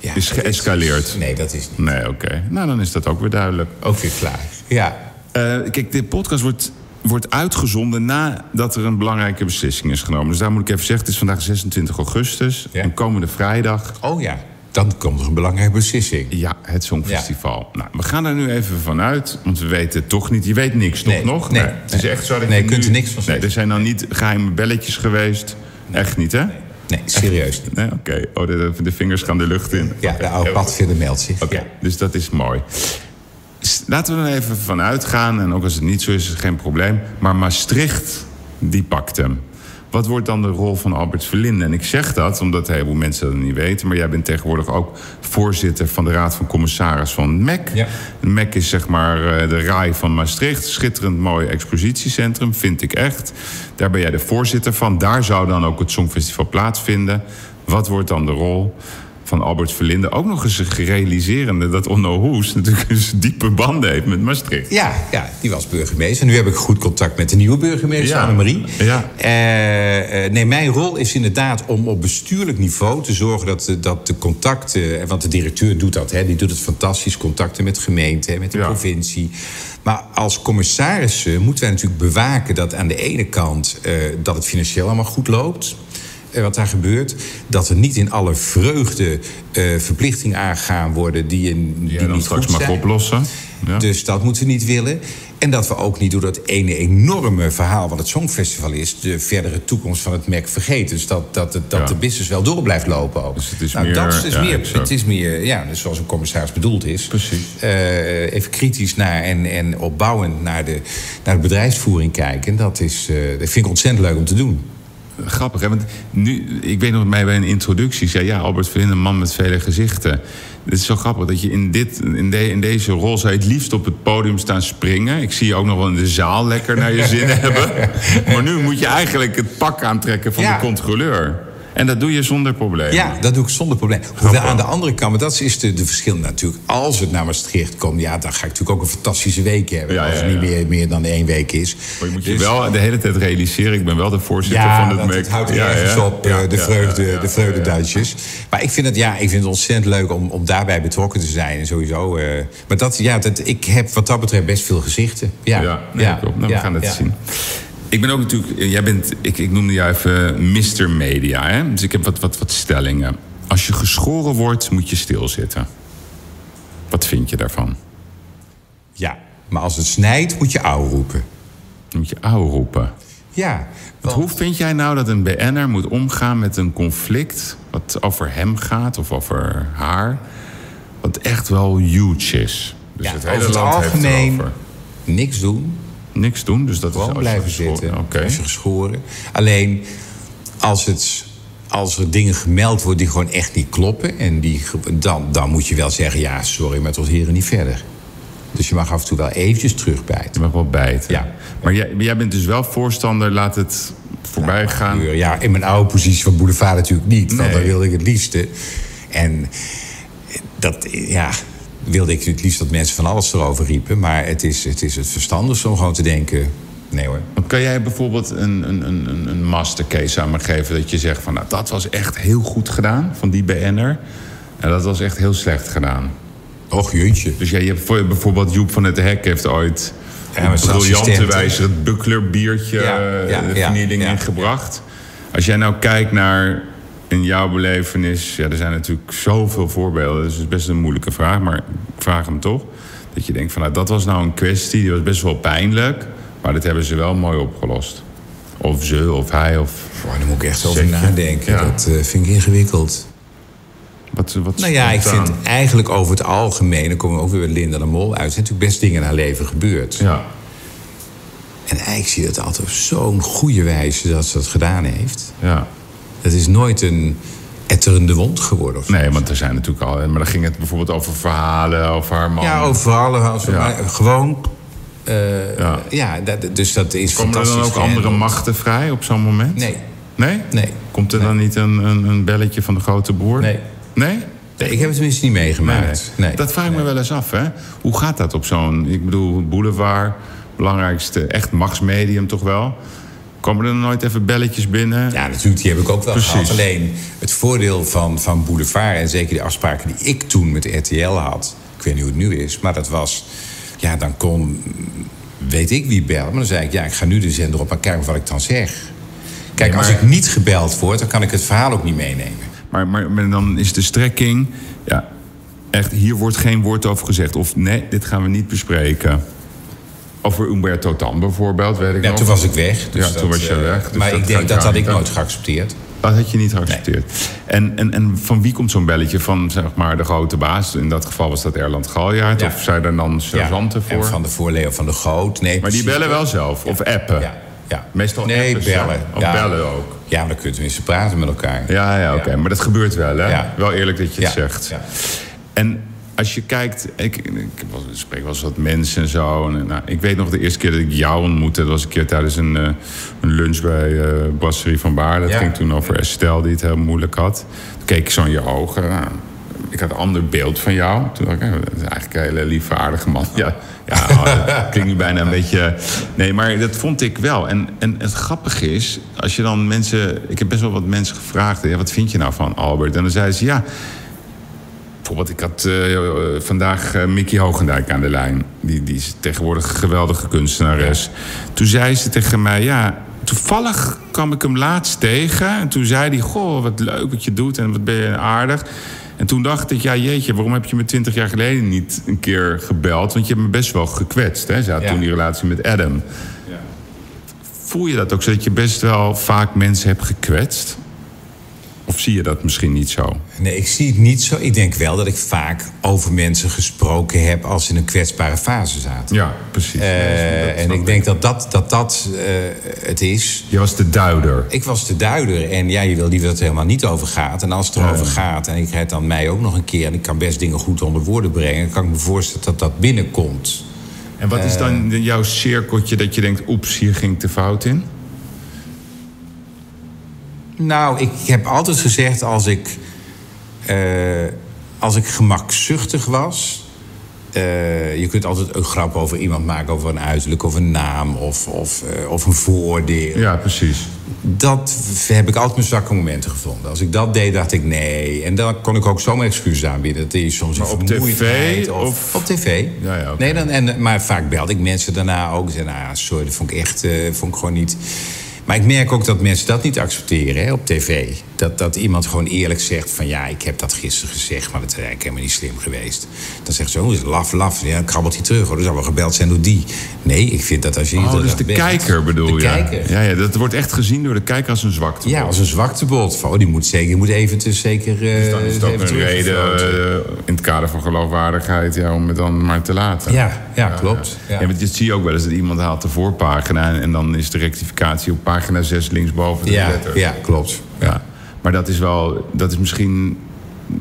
Ja, Is geëscaleerd. Nee, dat is niet. Nee, oké. Nou, dan is dat ook weer duidelijk. Ook weer klaar. Ja. Eh, kijk, de podcast wordt, wordt uitgezonden nadat er een belangrijke beslissing is genomen. Dus daar moet ik even zeggen, het is vandaag 26 augustus. Ja. En komende vrijdag Oh ja. Dan komt er een belangrijke beslissing. Ja, het Songfestival. Nou, we gaan er nu even vanuit, want we weten toch niet. Je weet niks, toch Nee, nog? nee. Het is echt zo dat Nee, je kunt nu- er niks van Nee, zeggen. er zijn dan niet geheime belletjes geweest. Echt niet, hè? Nee, serieus niet. Nee, oké. Oh, de, de vingers gaan de lucht in. Ja, de oude padvinder meldt zich. Oké, dus dat is mooi. Laten we er even van uitgaan, en ook als het niet zo is, is het geen probleem. Maar Maastricht, die pakt hem. Wat wordt dan de rol van Albert Verlinde? En ik zeg dat omdat een heleboel mensen dat niet weten. Maar jij bent tegenwoordig ook voorzitter van de Raad van Commissaris van MEC. Ja. MEC is zeg maar eh, de RAI van Maastricht. Schitterend mooi expositiecentrum, vind ik echt. Daar ben jij de voorzitter van. Daar zou dan ook het Songfestival plaatsvinden. Wat wordt dan de rol van Albert Verlinde? Ook nog eens gerealiserende dat Onno Hoes natuurlijk eens diepe banden heeft met Maastricht. Ja, ja, die was burgemeester. En nu heb ik goed contact met de nieuwe burgemeester, Ja. Annemarie. Ja. Eh, eh, nee, mijn rol is inderdaad om op bestuurlijk niveau te zorgen dat, de- dat de contacten... Want de directeur doet dat, hè, die doet het fantastisch. Contacten met gemeenten, met de Ja. provincie. Maar als commissarissen moeten wij natuurlijk bewaken dat aan de ene kant... eh, dat het financieel allemaal goed loopt... wat daar gebeurt. Dat er niet in alle vreugde eh, verplichtingen aangegaan worden die, in, die Die niet straks mag oplossen. Ja. Dus dat moeten we niet willen. En dat we ook niet door dat ene enorme verhaal wat het Songfestival is... de verdere toekomst van het MEC vergeten. Dus dat, dat, dat Ja. de business wel door blijft lopen ook. Dus het is nou, meer- dat is dus ja, meer, exact. het is meer ja, dus zoals een commissaris bedoeld is. Precies. Eh, even kritisch naar en, en opbouwend naar de, naar de bedrijfsvoering kijken. Dat, is, eh, dat vind ik ontzettend leuk om te doen. Grappig, hè? Want nu, ik weet nog mij bij een introductie zei... ja, Albert Verlinde, een man met vele gezichten. Het is zo grappig dat je in, dit, in, de, in deze rol... zou je het liefst op het podium staan springen. Ik zie je ook nog wel in de zaal lekker naar je zin [LAUGHS] hebben. Maar nu moet je eigenlijk het pak aantrekken van Ja. de controleur. En dat doe je zonder probleem. Ja, dat doe ik zonder probleem. Hoewel aan de andere kant, maar dat is de, de verschil natuurlijk. Als het naar Maastricht komt, ja, dan ga ik natuurlijk ook een fantastische week hebben. Ja, als het niet meer, meer dan één week is. Maar je moet je Dus- wel de hele tijd realiseren... ik ben wel de voorzitter van het dat, het houdt er Ja, ergens op, eh, de vreugde, de vreugdeduitjes. Maar ik vind, het, ja, ik vind het ontzettend leuk om, om daarbij betrokken te zijn. En sowieso. eh, maar dat, ja, dat, ik heb wat dat betreft best veel gezichten. Ja, Ja, nee. Nou, we gaan het zien. Ik ben ook natuurlijk, eh, jij bent, ik, ik noemde jou even Mr. Media, hè? Dus ik heb wat, wat, wat stellingen. Als je geschoren wordt, moet je stilzitten. Wat vind je daarvan? Ja, maar als het snijdt, moet je ouw roepen. Moet je auw roepen. Ja, Want hoe vind jij nou dat een BN'er moet omgaan met een conflict... wat over hem gaat of over haar... wat echt wel huge is? Dus ja, het hele het land heeft algemeen erover. niks doen. Niks doen, dus dat is Gewoon je blijven zitten. Oké. Als je geschoren. Alleen als, het, als er dingen gemeld worden die gewoon echt niet kloppen. En die, dan, dan moet je wel zeggen: ja, sorry, maar tot hier en niet verder. Dus je mag af en toe wel eventjes terugbijten. Je mag wel bijten. Ja. Maar jij, jij bent dus wel voorstander, laat het voorbij gaan. Ja, in mijn oude positie van boulevard natuurlijk niet. Want Nee. dan wilde ik het liefste. En dat, ja, wilde ik het liefst dat mensen van alles erover riepen. Maar het is het, is het verstandigste om gewoon te denken... Nee hoor. Kan jij bijvoorbeeld een, een, een, een- mastercase aan me geven... dat je zegt van, nou, dat was echt heel goed gedaan van die BN'er... en dat was echt heel slecht gedaan. Och, jeetje. Dus jij, hebt voor- bijvoorbeeld Joep van het Hek heeft ooit... Ja, op briljante wijze het Buckler biertje Ja, ja, de ja, vernieling ja, ingebracht. Als jij nou kijkt naar in jouw belevenis... ja, er zijn natuurlijk zoveel voorbeelden... dus het is best een moeilijke vraag, maar ik vraag hem toch... dat je denkt van, nou, dat was nou een kwestie... die was best wel pijnlijk, maar dat hebben ze wel mooi opgelost. Of ze, of hij, of... Boah, daar moet ik echt over nadenken. Ja. Dat eh, vind ik ingewikkeld. Wat, wat Nou ja, ik vind eigenlijk over het algemeen... dan komen we ook weer bij Linda de Mol uit... er zijn natuurlijk best dingen in haar leven gebeurd. Ja, En eigenlijk zie je dat altijd op zo'n goede wijze dat ze dat gedaan heeft. ja. Het is nooit een etterende wond geworden. Of. Nee, want er zijn natuurlijk al... maar dan ging het bijvoorbeeld over verhalen, over haar man. Ja, over verhalen. Als Ja. gewoon... eh, Ja. ja, dat, dus dat is Komen er dan fantastisch ook andere machten vrij op zo'n moment? Nee. Nee? Nee. Komt er dan niet een, een, een belletje van de grote broer? Nee. Nee? Nee, ik heb het tenminste niet meegemaakt. Nee. Dat vraag ik me wel eens af, hè? Hoe gaat dat op zo'n... Ik bedoel, Boulevard, belangrijkste echt machtsmedium toch wel? Komen er nooit even belletjes binnen? Ja, natuurlijk, die heb ik ook wel Precies. gehad. Alleen het voordeel van, van Boulevard... en zeker die afspraken die ik toen met RTL had... ik weet niet hoe het nu is, maar dat was... ja, dan kon... weet ik wie bellen. Maar dan zei ik, ja, ik ga nu de zender op... maar kijk wat ik dan zeg. Kijk, Nee, als ik niet gebeld word... dan kan ik het verhaal ook niet meenemen. Maar, maar, maar dan is de strekking... Ja, echt, hier wordt geen woord over gezegd. Of nee, dit gaan we niet bespreken. Over Umberto Tan bijvoorbeeld, weet ik ja, nog. toen was ik weg. Dus Ja, dat, toen was je eh, weg, dus maar dat ik denk dat had ik nooit geaccepteerd. Dat had je niet geaccepteerd. En, en, en van wie komt zo'n belletje? Van zeg maar de grote baas? In dat geval was dat Erland Galjaard. Ja. Of zijn er dan sergeanten Ja, voor? En van de voorleo van de Goot. Nee, Maar die bellen wel zelf? Of appen? Ja, ja. Meestal nee, appen ze. bellen. Of ja. bellen ook? Ja, maar dan kun je tenminste praten met elkaar. Ja, ja oké. Maar dat gebeurt wel, hè? Wel eerlijk dat je het zegt. ja. En als je kijkt... Ik, ik spreek wel eens wat mensen en zo. En, nou, ik weet nog de eerste keer dat ik jou ontmoette... dat was een keer tijdens een, eh, een lunch bij eh Brasserie van Baar. Dat Ja. ging toen over Estelle, die het heel moeilijk had. Toen keek ik zo in je ogen. Nou, ik had een ander beeld van jou. Toen dacht ik, eh, dat is eigenlijk een hele lieve, aardige man. Ja, ja [LAUGHS] oh, dat klinkt nu bijna een beetje... Nee, maar dat vond ik wel. En, en het grappige is, als je dan mensen... Ik heb best wel wat mensen gevraagd... Ja, wat vind je nou van Albert? En dan zeiden ze, ja... Bijvoorbeeld, ik had eh, eh, vandaag eh, Mickey Hogendijk aan de lijn. Die, die is tegenwoordig een geweldige kunstenares. Toen zei ze tegen mij, ja... Toevallig kwam ik hem laatst tegen. En toen zei hij, goh, wat leuk wat je doet en wat ben je aardig. En toen dacht ik, ja jeetje, waarom heb je me twintig jaar geleden niet een keer gebeld? Want je hebt me best wel gekwetst. Hè? Ze had Ja. toen die relatie met Adam. Voel je dat ook zo, dat je best wel vaak mensen hebt gekwetst? Of zie je dat misschien niet zo? Nee, ik zie het niet zo. Ik denk wel dat ik vaak over mensen gesproken heb als ze in een kwetsbare fase zaten. Ja, precies. Eh, en ik denk dat dat, dat, dat eh, het is. Je was de duider. Ik was de duider en ja, je wil liever dat het helemaal niet over gaat. En als het erover gaat en ik red dan mij ook nog een keer... en ik kan best dingen goed onder woorden brengen... kan ik me voorstellen dat dat binnenkomt. En wat is dan jouw cirkeltje dat je denkt... oeps, hier ging ik te fout in? Nou, ik heb altijd gezegd als ik, eh, als ik gemakzuchtig was. eh, je kunt altijd een grap over iemand maken, over een uiterlijk of een naam of, of, eh, of een vooroordeel. Ja, precies. Dat heb ik altijd mijn zwakke momenten gevonden. Als ik dat deed, dacht ik nee. En dan kon ik ook zomaar excuses aanbieden. Dat is soms een Maar op vermoeidheid tv of- Op tv. Ja, ja, nee, dan, en, maar vaak belde ik mensen daarna ook. En zei, nou sorry, dat vond ik echt vond ik gewoon niet... Maar ik merk ook dat mensen dat niet accepteren hè, op tv. Dat, dat iemand gewoon eerlijk zegt van... ja, ik heb dat gisteren gezegd, maar dat is eigenlijk helemaal niet slim geweest. Dan zegt ze, oh, is laf, laf. Ja, dan krabbelt hij terug. Oh, er zal wel gebeld zijn door die. Nee, ik vind dat als je... Oh, dus de bent- kijker bedoel de je? kijker. Ja, ja, dat wordt echt gezien door de kijker als een zwakte. Ja, als een zwaktebod. Van, oh, die moet zeker, moet even, te, zeker, eh Dus dan is het ook even een reden eh, in het kader van geloofwaardigheid... Ja, om het dan maar te laten. Ja, ja, klopt. Ja. Ja. want je ook wel eens dat iemand haalt de voorpagina... en, en dan is de rectificatie op pagina 6 linksboven de Ja, letter. ja, klopt. Ja. Maar dat is wel, dat is misschien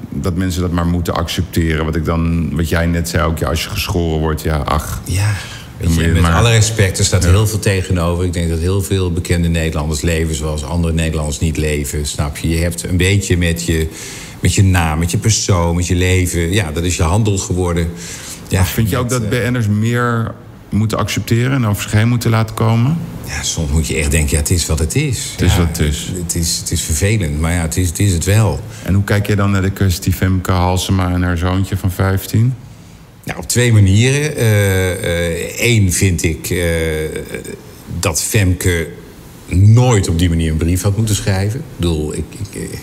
dat mensen dat maar moeten accepteren. Wat ik dan, wat jij net zei ook, ja, als je geschoren wordt, ja, ach. Ja, weet je, met maar- alle respect, er staat heel veel tegenover. Ik denk dat heel veel bekende Nederlanders leven zoals andere Nederlanders niet leven. Snap je? Je hebt een beetje met je, met je naam, met je persoon, met je leven. Ja, dat is je handel geworden. Ja, Vind je ook dat eh, BN'ers meer moeten accepteren en over zich heen moeten laten komen? Ja, soms moet je echt denken, ja, het is wat het is. Het is Ja, wat het is. Het is, het is vervelend, maar ja, het is het, is het wel. En hoe kijk jij dan naar de kwestie Femke Halsema en haar zoontje van 15? Nou, op twee manieren. Eén vind ik eh, dat Femke nooit op die manier een brief had moeten schrijven. Ik bedoel, ik, eh, ik,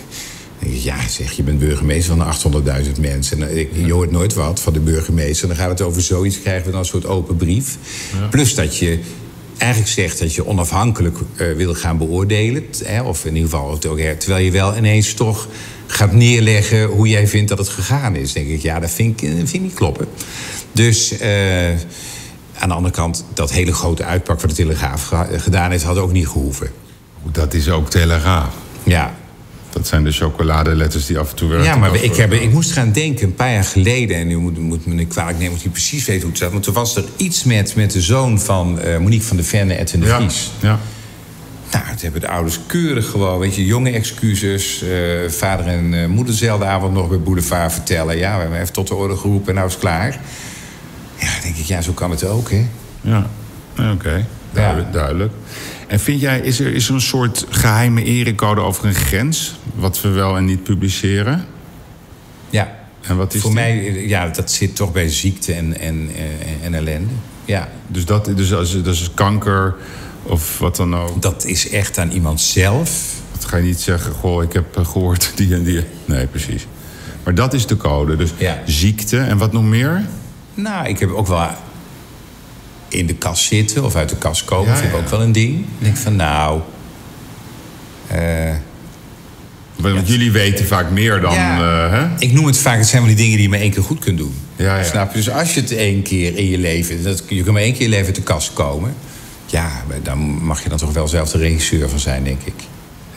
ja, zeg, je bent burgemeester van 800.000 mensen. En, ik- je hoort nooit wat van de burgemeester. Dan gaat het over zoiets, krijgen we dan een soort open brief. Plus dat je eigenlijk zegt dat je onafhankelijk eh, wil gaan beoordelen. t- Hè, of in ieder geval, het ook terwijl je wel ineens toch gaat neerleggen hoe jij vindt dat het gegaan is. denk ik, ja, dat vind ik, eh, vind ik niet kloppen. Dus eh, aan de andere kant, dat hele grote uitpak wat de Telegraaf ge- gedaan heeft, had ook niet gehoeven. Dat is ook Telegraaf. Ja, Dat zijn de chocoladeletters die af en toe uit ja maar ik, heb, ik moest gaan denken, een paar jaar geleden... en nu moet, moet me niet kwalijk nemen, want hij precies weet hoe het zat... maar toen was er iets met, met de zoon van eh, Monique van der Venne, Edwin de Ja, Vries. ja. Nou, het hebben de ouders keurig gewoon, weet je, jonge excuses. eh, vader en eh, moeder dezelfde avond nog bij Boulevard vertellen. Ja, we hebben even tot de orde geroepen en nou is het klaar. Ja, denk ik, ja, zo kan het ook, hè. Ja, Ja, oké. Duidelijk, duidelijk. En vind jij, is er, is er een soort geheime erecode over een grens... wat we wel en niet publiceren? Ja. En wat is Voor die? mij, ja, dat zit toch bij ziekte en, en, eh, en ellende. Ja, Dus dat, dus als, dat is kanker of wat dan ook. dat is echt aan iemand zelf. Wat ga je niet zeggen, goh, ik heb eh, gehoord die en die. Nee, precies. Maar dat is de code. Dus Ja. ziekte en wat nog meer? Nou, ik heb ook wel in de kast zitten of uit de kast komen. Ja, vind ik ja. ook wel een ding. Ik denk van nou... eh, Want jullie weten vaak meer dan... Eh, hè? Ik noem het vaak, het zijn wel die dingen die je maar één keer goed kunt doen. Ja. Snap je? Dus als je het één keer in je leven... Dat, je kan maar één keer in je leven uit de kast komen... Ja, dan mag je dan toch wel zelf de regisseur van zijn, denk ik.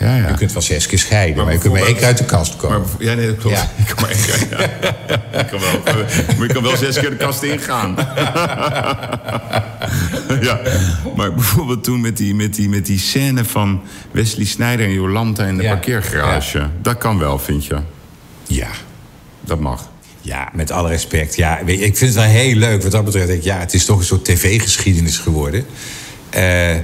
Ja, ja. Je kunt wel zes keer scheiden, maar, Maar je kunt maar één keer uit de kast komen. Maar, ja, nee, dat klopt. Ja. [LAUGHS] Ik kan maar één keer- ja. Ik kan wel, maar je kan wel zes keer de kast ingaan. [LAUGHS] ja, maar bijvoorbeeld toen met die, met, die, met die scène van Wesley Snijder en Jolanta in de Ja. parkeergarage. Dat kan wel, vind je? Ja. Dat mag. Ja, met alle respect. Ja, weet je, ik vind het wel heel leuk. Wat dat betreft denk ik, ja, het is toch een soort tv-geschiedenis geworden. Eh,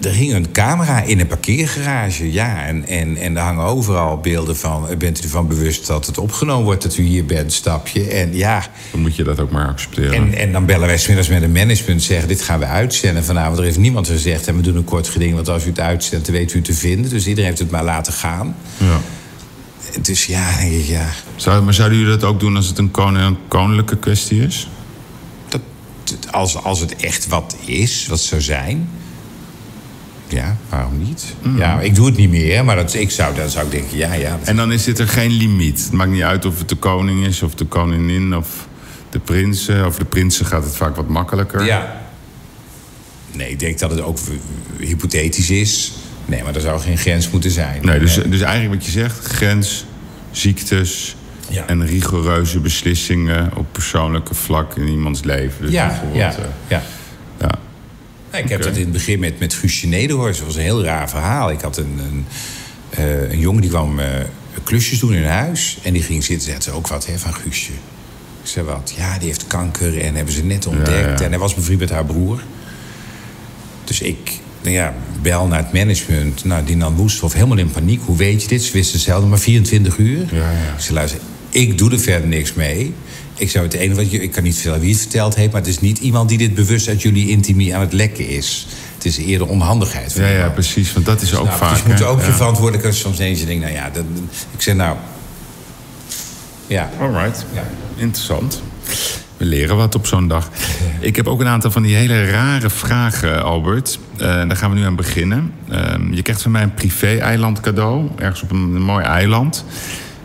er hing een camera in een parkeergarage, ja. En, en, en er hangen overal beelden van... Bent u ervan bewust dat het opgenomen wordt dat u hier bent, stapje? En ja, Dan moet je dat ook maar accepteren. en, en dan bellen wij smiddags met een management zeggen... dit gaan we uitzenden vanavond. Er heeft niemand gezegd en we doen een kort geding... want als u het uitzendt, dan weet u het te vinden. Dus iedereen heeft het maar laten gaan. ja. Dus ja, denk ik, ja... Zou, maar zouden jullie dat ook doen als het een, kon, een koninklijke kwestie is? Dat, als, als het echt wat is, wat zou zijn. Ja, waarom niet? Ja, ik doe het niet meer, maar dat, ik zou, dan zou ik denken, ja, ja. En dan is dit er geen limiet. Het maakt niet uit of het de koning is of de koningin of de prinsen. Over de prinsen gaat het vaak wat makkelijker. ja. Nee, ik denk dat het ook hypothetisch is. Nee, maar er zou geen grens moeten zijn. Nee, dus, dus eigenlijk wat je zegt, grens, ziektes Ja. en rigoureuze beslissingen op persoonlijke vlak in iemands leven. Dus ja, ja, eh, ja. ja. Ik heb dat in het begin met, met Guusje Nederhorst. Dat was een heel raar verhaal. Ik had een, een, eh, een jongen die kwam eh, klusjes doen in huis. En die ging zitten. Zei, "Het is ook wat hè, van Guusje. Ik zei wat? Ja, die heeft kanker en hebben ze net ontdekt. ja. En hij was bevriend met haar broer. Dus ik nou ja, bel naar het management. Nou, die nam Woesthof helemaal in paniek. Hoe weet je dit? Ze wisten zelden maar 24 uur. Ja, ja. Ik zei, luister, ik doe er verder niks mee. Ik zou het enige wat je, ik kan niet vertellen wie het verteld heeft, maar het is niet iemand die dit bewust uit jullie intimie aan het lekken is. Het is eerder onhandigheid. Ja, ja, precies. Want dat is ook Nou, vaak. dus je moet ook je verantwoordelijkheid soms eens je denkt, nou ja, dat, ik zeg nou, ja, Alright. Ja. Interessant. We leren wat op zo'n dag. [LAUGHS] Ik heb ook een aantal van die hele rare vragen, Albert. Eh, daar gaan we nu aan beginnen. Ehm, je krijgt van mij een privé-eiland cadeau. Ergens op een, een mooi eiland.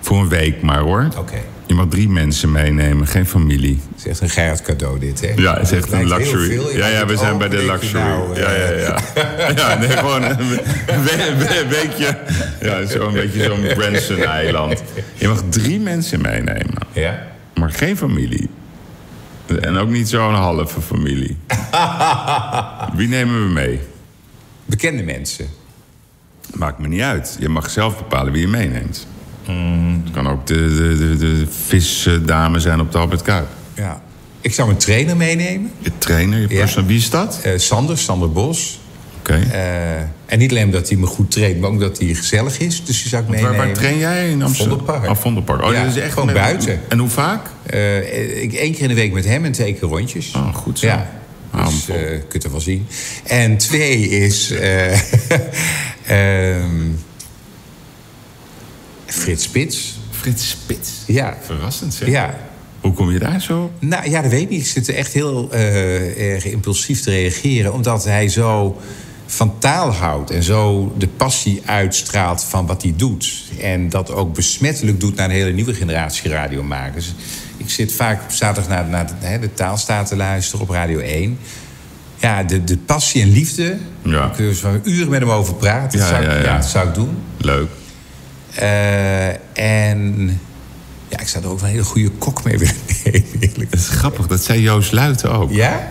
Voor een week maar hoor. oké. Je mag drie mensen meenemen, geen familie. Het is echt een Gerard cadeau dit, hè? Ja, het is echt een luxury. Ja, ja, we zijn bij de luxury. nou, ja, eh, ja, ja. ja, nee, gewoon een beetje, ja, zo'n beetje zo'n Branson-eiland. Je mag drie mensen meenemen, Ja? maar geen familie. En ook niet zo'n halve familie. [LAUGHS] Wie nemen we mee? Bekende mensen. Maakt me niet uit. Je mag zelf bepalen wie je meeneemt. Mm. Het kan ook de, de, de, de visdame zijn op de Albert Kuip. Ja. Ik zou mijn trainer meenemen. Je trainer, je Ja. Wie is dat? Eh, Sander, Sander Bos. Oké. Eh, en niet alleen omdat hij me goed traint, maar ook dat hij gezellig is. Dus die zou ik Waar, meenemen. waar train jij in Amsterdam? Vondelpark. Oh, Vondelpark. Oh, Ja, dat is echt gewoon met- buiten. En hoe vaak? Eh, ik één keer in de week met hem en twee keer rondjes. Oh, goed zo. Ja. Hem Dus je kunt er wel zien. En twee is... eh, [LAUGHS] ehm, Frits Spits. Frits Spits. Ja. Verrassend zeg. Ja. Hoe kom je daar zo? Nou ja, dat weet ik niet. Ik zit er echt heel eh, erg impulsief te reageren. Omdat hij zo van taal houdt. En zo de passie uitstraalt van wat hij doet. En dat ook besmettelijk doet naar een hele nieuwe generatie radiomakers. Ik zit vaak op zaterdag naar, naar de, de taalstaat te luisteren op Radio 1. Ja, de, de passie en liefde. Ja. Daar kun je wel uren met hem over praten. Dat, zou, ja. dat zou ik doen. Leuk. Eh, en ja, ik zou er ook wel een hele goede kok mee willen [LAUGHS] nemen, Dat is grappig. Dat zei Joost Luiten ook. Ja?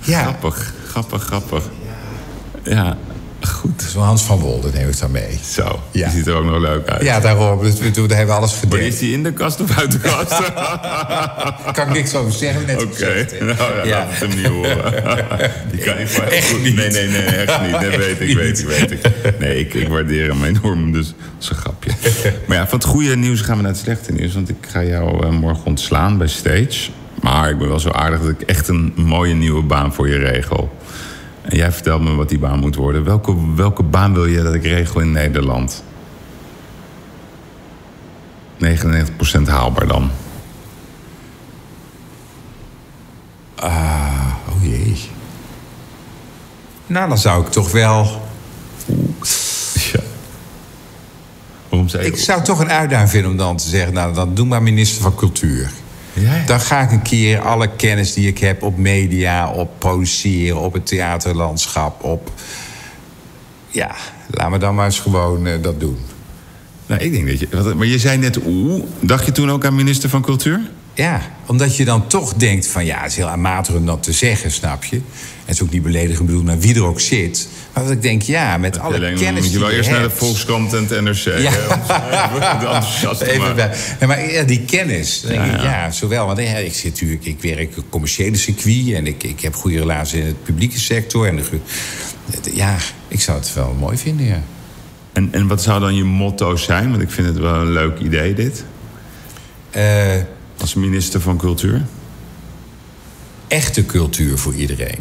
Ja. Grappig, grappig, grappig. Ja, goed. Zo Hans van Wolde neem ik dan mee. Zo, Ja. die ziet er ook nog leuk uit. Ja, daarom. Dus we, toen hebben we alles Maar gedekt. is die in de kast of uit de kast? [LAUGHS] Kan ik niks over zeggen. Net Oké, nou ja, Ja. laat het hem niet horen. [LAUGHS] Die kan niet van Echt goed. niet. Nee, nee, nee, echt niet. Dat weet ik, weet ik, weet ik. Nee, ik, ik waardeer hem enorm, dus dat is een grapje. Maar ja, van het goede nieuws gaan we naar het slechte nieuws. Want ik ga jou eh, morgen ontslaan bij Stage. Maar ik ben wel zo aardig dat ik echt een mooie nieuwe baan voor je regel. En jij vertelt me wat die baan moet worden. Welke, welke baan wil je dat ik regel in Nederland? 99% haalbaar dan. Ah, oh jee. Nou, dan zou ik toch wel... Ja. Waarom zei je... Ik zou toch een uitdaging vinden om dan te zeggen... nou, dan doe maar minister van Cultuur. Ja, ja. Dan ga ik een keer alle kennis die ik heb op media, op produceren, op het theaterlandschap, op. Ja, laat me dan maar eens gewoon eh, dat doen. Nou, ik denk dat je... wat- Maar je zei net oeh. Dacht je toen ook aan minister van Cultuur? Ja, omdat je dan toch denkt van ja, het is heel amateur om dat te zeggen, snap je? Het is ook niet beledigend bedoeld naar wie er ook zit. Maar dat ik denk, ja, met alle Alleen kennis moet je die wel eerst naar de. Volkskrant en het NRC. Ja. hè, de [LAUGHS] Even bij. Nee, maar ja, die kennis. Dan denk Ja, ik, ja. zowel. Want ja, ik zit natuurlijk, ik werk op commerciële circuit en ik, ik heb goede relaties in het publieke sector. En de, ja, ik zou het wel mooi vinden, ja. En, en wat zou dan je motto zijn? Want ik vind het wel een leuk idee, dit. Eh, Als minister van Cultuur. echte cultuur voor iedereen.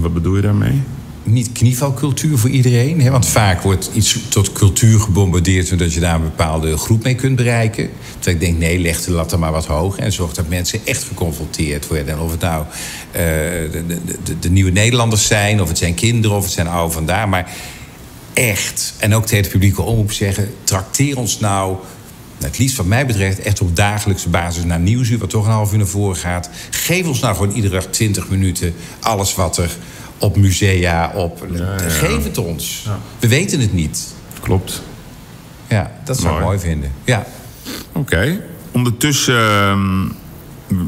Wat bedoel je daarmee? Niet knievalcultuur voor iedereen. Hè? Want vaak wordt iets tot cultuur gebombardeerd... zodat je daar een bepaalde groep mee kunt bereiken. Terwijl ik denk, nee, leg de lat er maar wat hoger... en zorg dat mensen echt geconfronteerd worden. En of het nou eh, de, de, de, nieuwe Nederlanders zijn... of het zijn kinderen, of het zijn oude vandaar. Maar echt, en ook tegen de publieke omroep zeggen... trakteer ons nou, het liefst wat mij betreft... echt op dagelijkse basis naar Nieuwsuur... wat toch een half uur naar voren gaat. Geef ons nou gewoon iedere dag 20 minuten... alles wat er op musea, op... Geef het ons. We weten het niet. Klopt. Ja, dat zou ik Mooi. mooi vinden. Ja. Oké. Ondertussen, ehm,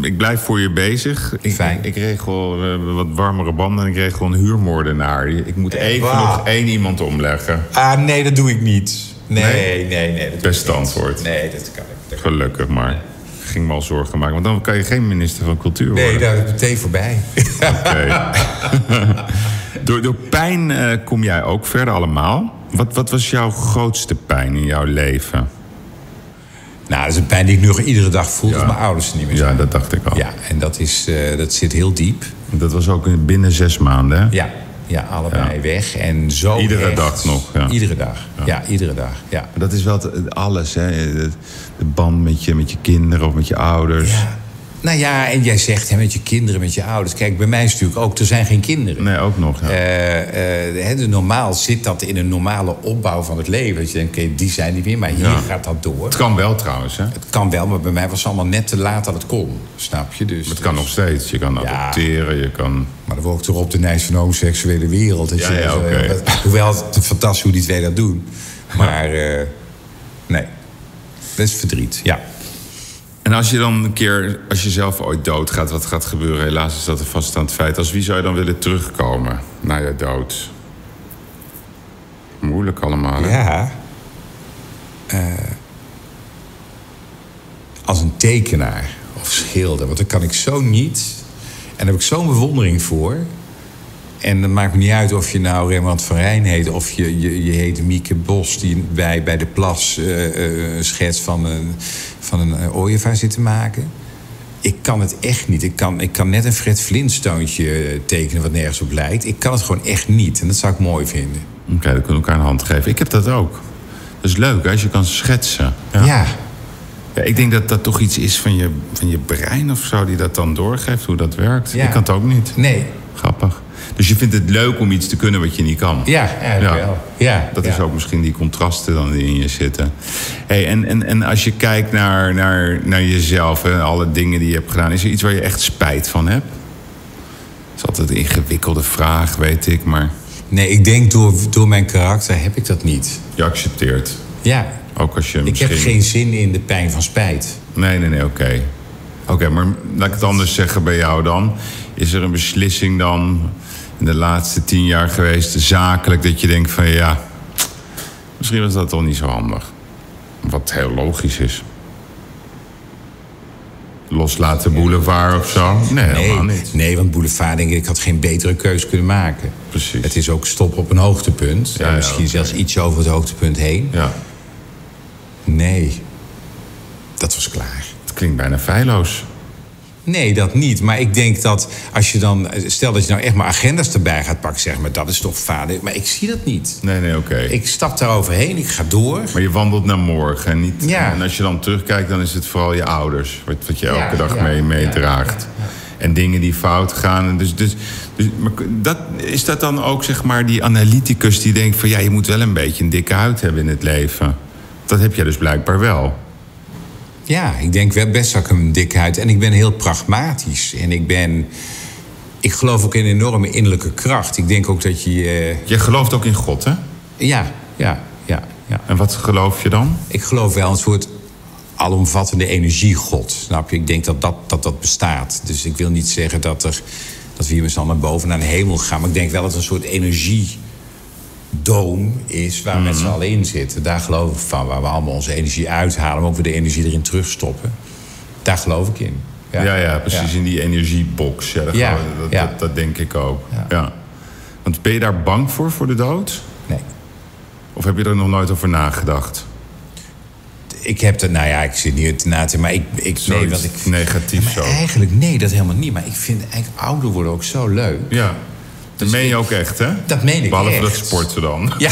ik blijf voor je bezig. Ik, Fijn. ik regel eh, wat warmere banden en ik regel een huurmoordenaar. Ik moet even waar? nog één iemand omleggen. Ah, nee, dat doe ik niet. Nee, Nee? nee, nee. dat Beste antwoord. Nee, dat kan ik. Gelukkig maar. Ging me al zorgen maken. Want dan kan je geen minister van Cultuur Nee, worden. daar is het meteen voorbij. [LAUGHS] Oké. [LAUGHS] door, door pijn eh, kom jij ook verder allemaal. Wat, wat was jouw grootste pijn in jouw leven? nou, dat is een pijn die ik nu nog iedere dag voel... Ja. als mijn ouders er niet meer zijn. Ja, dat dacht ik al. Ja, en dat, is, eh, dat zit heel diep. Dat was ook binnen zes maanden, hè? Ja, ja allebei Ja. weg. En zo Iedere echt- dag nog, ja. Iedere dag, ja. iedere dag, ja. Maar dat is wel alles, hè? De, de band met je, met je kinderen of met je ouders. Nou ja, en jij zegt hè, met je kinderen, met je ouders. Kijk, bij mij is het natuurlijk ook, er zijn geen kinderen. Nee, ook nog. Ja. Eh, eh, hè, de normaal zit dat in een normale opbouw van het leven. Dat je denkt, oké, die zijn niet meer, maar hier Ja. gaat dat door. het kan wel trouwens, hè? Het kan wel, maar bij mij was het allemaal net te laat dat het kon. Snap je? Dus, Het kan nog steeds. Je kan Ja. adopteren, je kan... Maar dan word ik toch op de nijs van de homoseksuele wereld. Dat Ja, je- ja, oké. wat- hoewel het fantastisch hoe die twee dat doen. [LAUGHS] Maar eh, nee, dat is verdriet, ja. En als je dan een keer, als je zelf ooit doodgaat, wat gaat gebeuren? Helaas is dat een vaststaand feit. Als wie zou je dan willen terugkomen na je dood? Moeilijk allemaal? Ja. Eh, als een tekenaar of schilder. Want dat kan ik zo niet. En daar heb ik zo'n bewondering voor. En het maakt me niet uit of je nou Rembrandt van Rijn heet... of je, je, je heet Mieke Bos, die bij, bij de plas eh, eh, een schets van een, van een eh, ooievaar zit te maken. Ik kan het echt niet. Ik kan, ik kan net een Fred Flintstoontje eh, tekenen wat nergens op lijkt. Ik kan het gewoon echt niet. En dat zou ik mooi vinden. Oké, dan kunnen we elkaar een hand geven. Ik heb dat ook. Dat is leuk, als je kan schetsen. ja. Ja, ik denk dat dat toch iets is van je, van je brein of zo... die dat dan doorgeeft, hoe dat werkt. Ja. Ik kan het ook niet. Nee, Grappig. Dus je vindt het leuk om iets te kunnen wat je niet kan. Ja, eigenlijk Ja. wel. Ja, Dat ja. is ook misschien die contrasten dan die in je zitten. Hey, en, en, en als je kijkt naar, naar, naar jezelf en alle dingen die je hebt gedaan... is er iets waar je echt spijt van hebt? Dat is altijd een ingewikkelde vraag, weet ik, maar Nee, ik denk door, door mijn karakter heb ik dat niet. je accepteert. Ja, Ook als je ik misschien... heb geen zin in de pijn van spijt. Nee, nee, nee, oké. Oké, maar laat ik het anders zeggen bij jou dan. Is er een beslissing dan in de laatste tien jaar geweest, zakelijk, dat je denkt van ja, misschien was dat toch niet zo handig. Wat heel logisch is. Loslaten boulevard of zo? Nee, helemaal Nee, niet. nee, want Boulevard denk ik, ik had geen betere keus kunnen maken. Precies. Het is ook stop op een hoogtepunt. Ja, en ja, misschien zelfs iets over het hoogtepunt heen. Ja, Nee, dat was klaar. het klinkt bijna feilloos. Nee, dat niet. Maar ik denk dat als je dan... Stel dat je nou echt maar agendas erbij gaat pakken... zeg maar, dat is toch vader. Maar ik zie dat niet. Nee, nee, oké. Ik stap daar overheen, ik ga door. Maar je wandelt naar morgen. En, niet, Ja. en als je dan terugkijkt, dan is het vooral je ouders. Wat, wat je elke Ja, dag ja, mee, meedraagt. En dingen die fout gaan. Dus, dus, dus, maar dat, is dat dan ook zeg maar die analyticus die denkt van... ja, je moet wel een beetje een dikke huid hebben in het leven. Dat heb jij dus blijkbaar wel. Ja, ik denk wel best dat ik een dikheid. En ik ben heel pragmatisch. En ik ben... Ik geloof ook in enorme innerlijke kracht. Ik denk ook dat je... eh, Je gelooft ook in God, hè? ja, ja, ja, ja. En wat geloof je dan? Ik geloof wel een soort alomvattende energiegod. Snap je? Ik denk dat dat, dat dat bestaat. Dus ik wil niet zeggen dat, er, dat we hier met z'n allen naar boven naar de hemel gaan. Maar ik denk wel dat er een soort energiedoom is waar we met z'n allen in zitten. Daar geloof ik van. Waar we allemaal onze energie uithalen. Maar ook weer de energie erin terugstoppen. Daar geloof ik in. Ja, ja, precies. In die energiebox. Ja, dat, Ja, geloof- dat, ja. dat, dat denk ik ook. Ja. Ja. Want ben je daar bang voor, voor de dood? Nee. Of heb je er nog nooit over nagedacht? Ik heb er, nou ja, ik zit niet na te, maar ik, ik nee, want ik, negatief Ja, zo. eigenlijk nee, dat helemaal niet. Maar ik vind eigenlijk ouder worden ook zo leuk. Ja. Dat meen je ook echt, hè? Dat meen ik Behalve echt. dat sporten dan. [LAUGHS] Ja,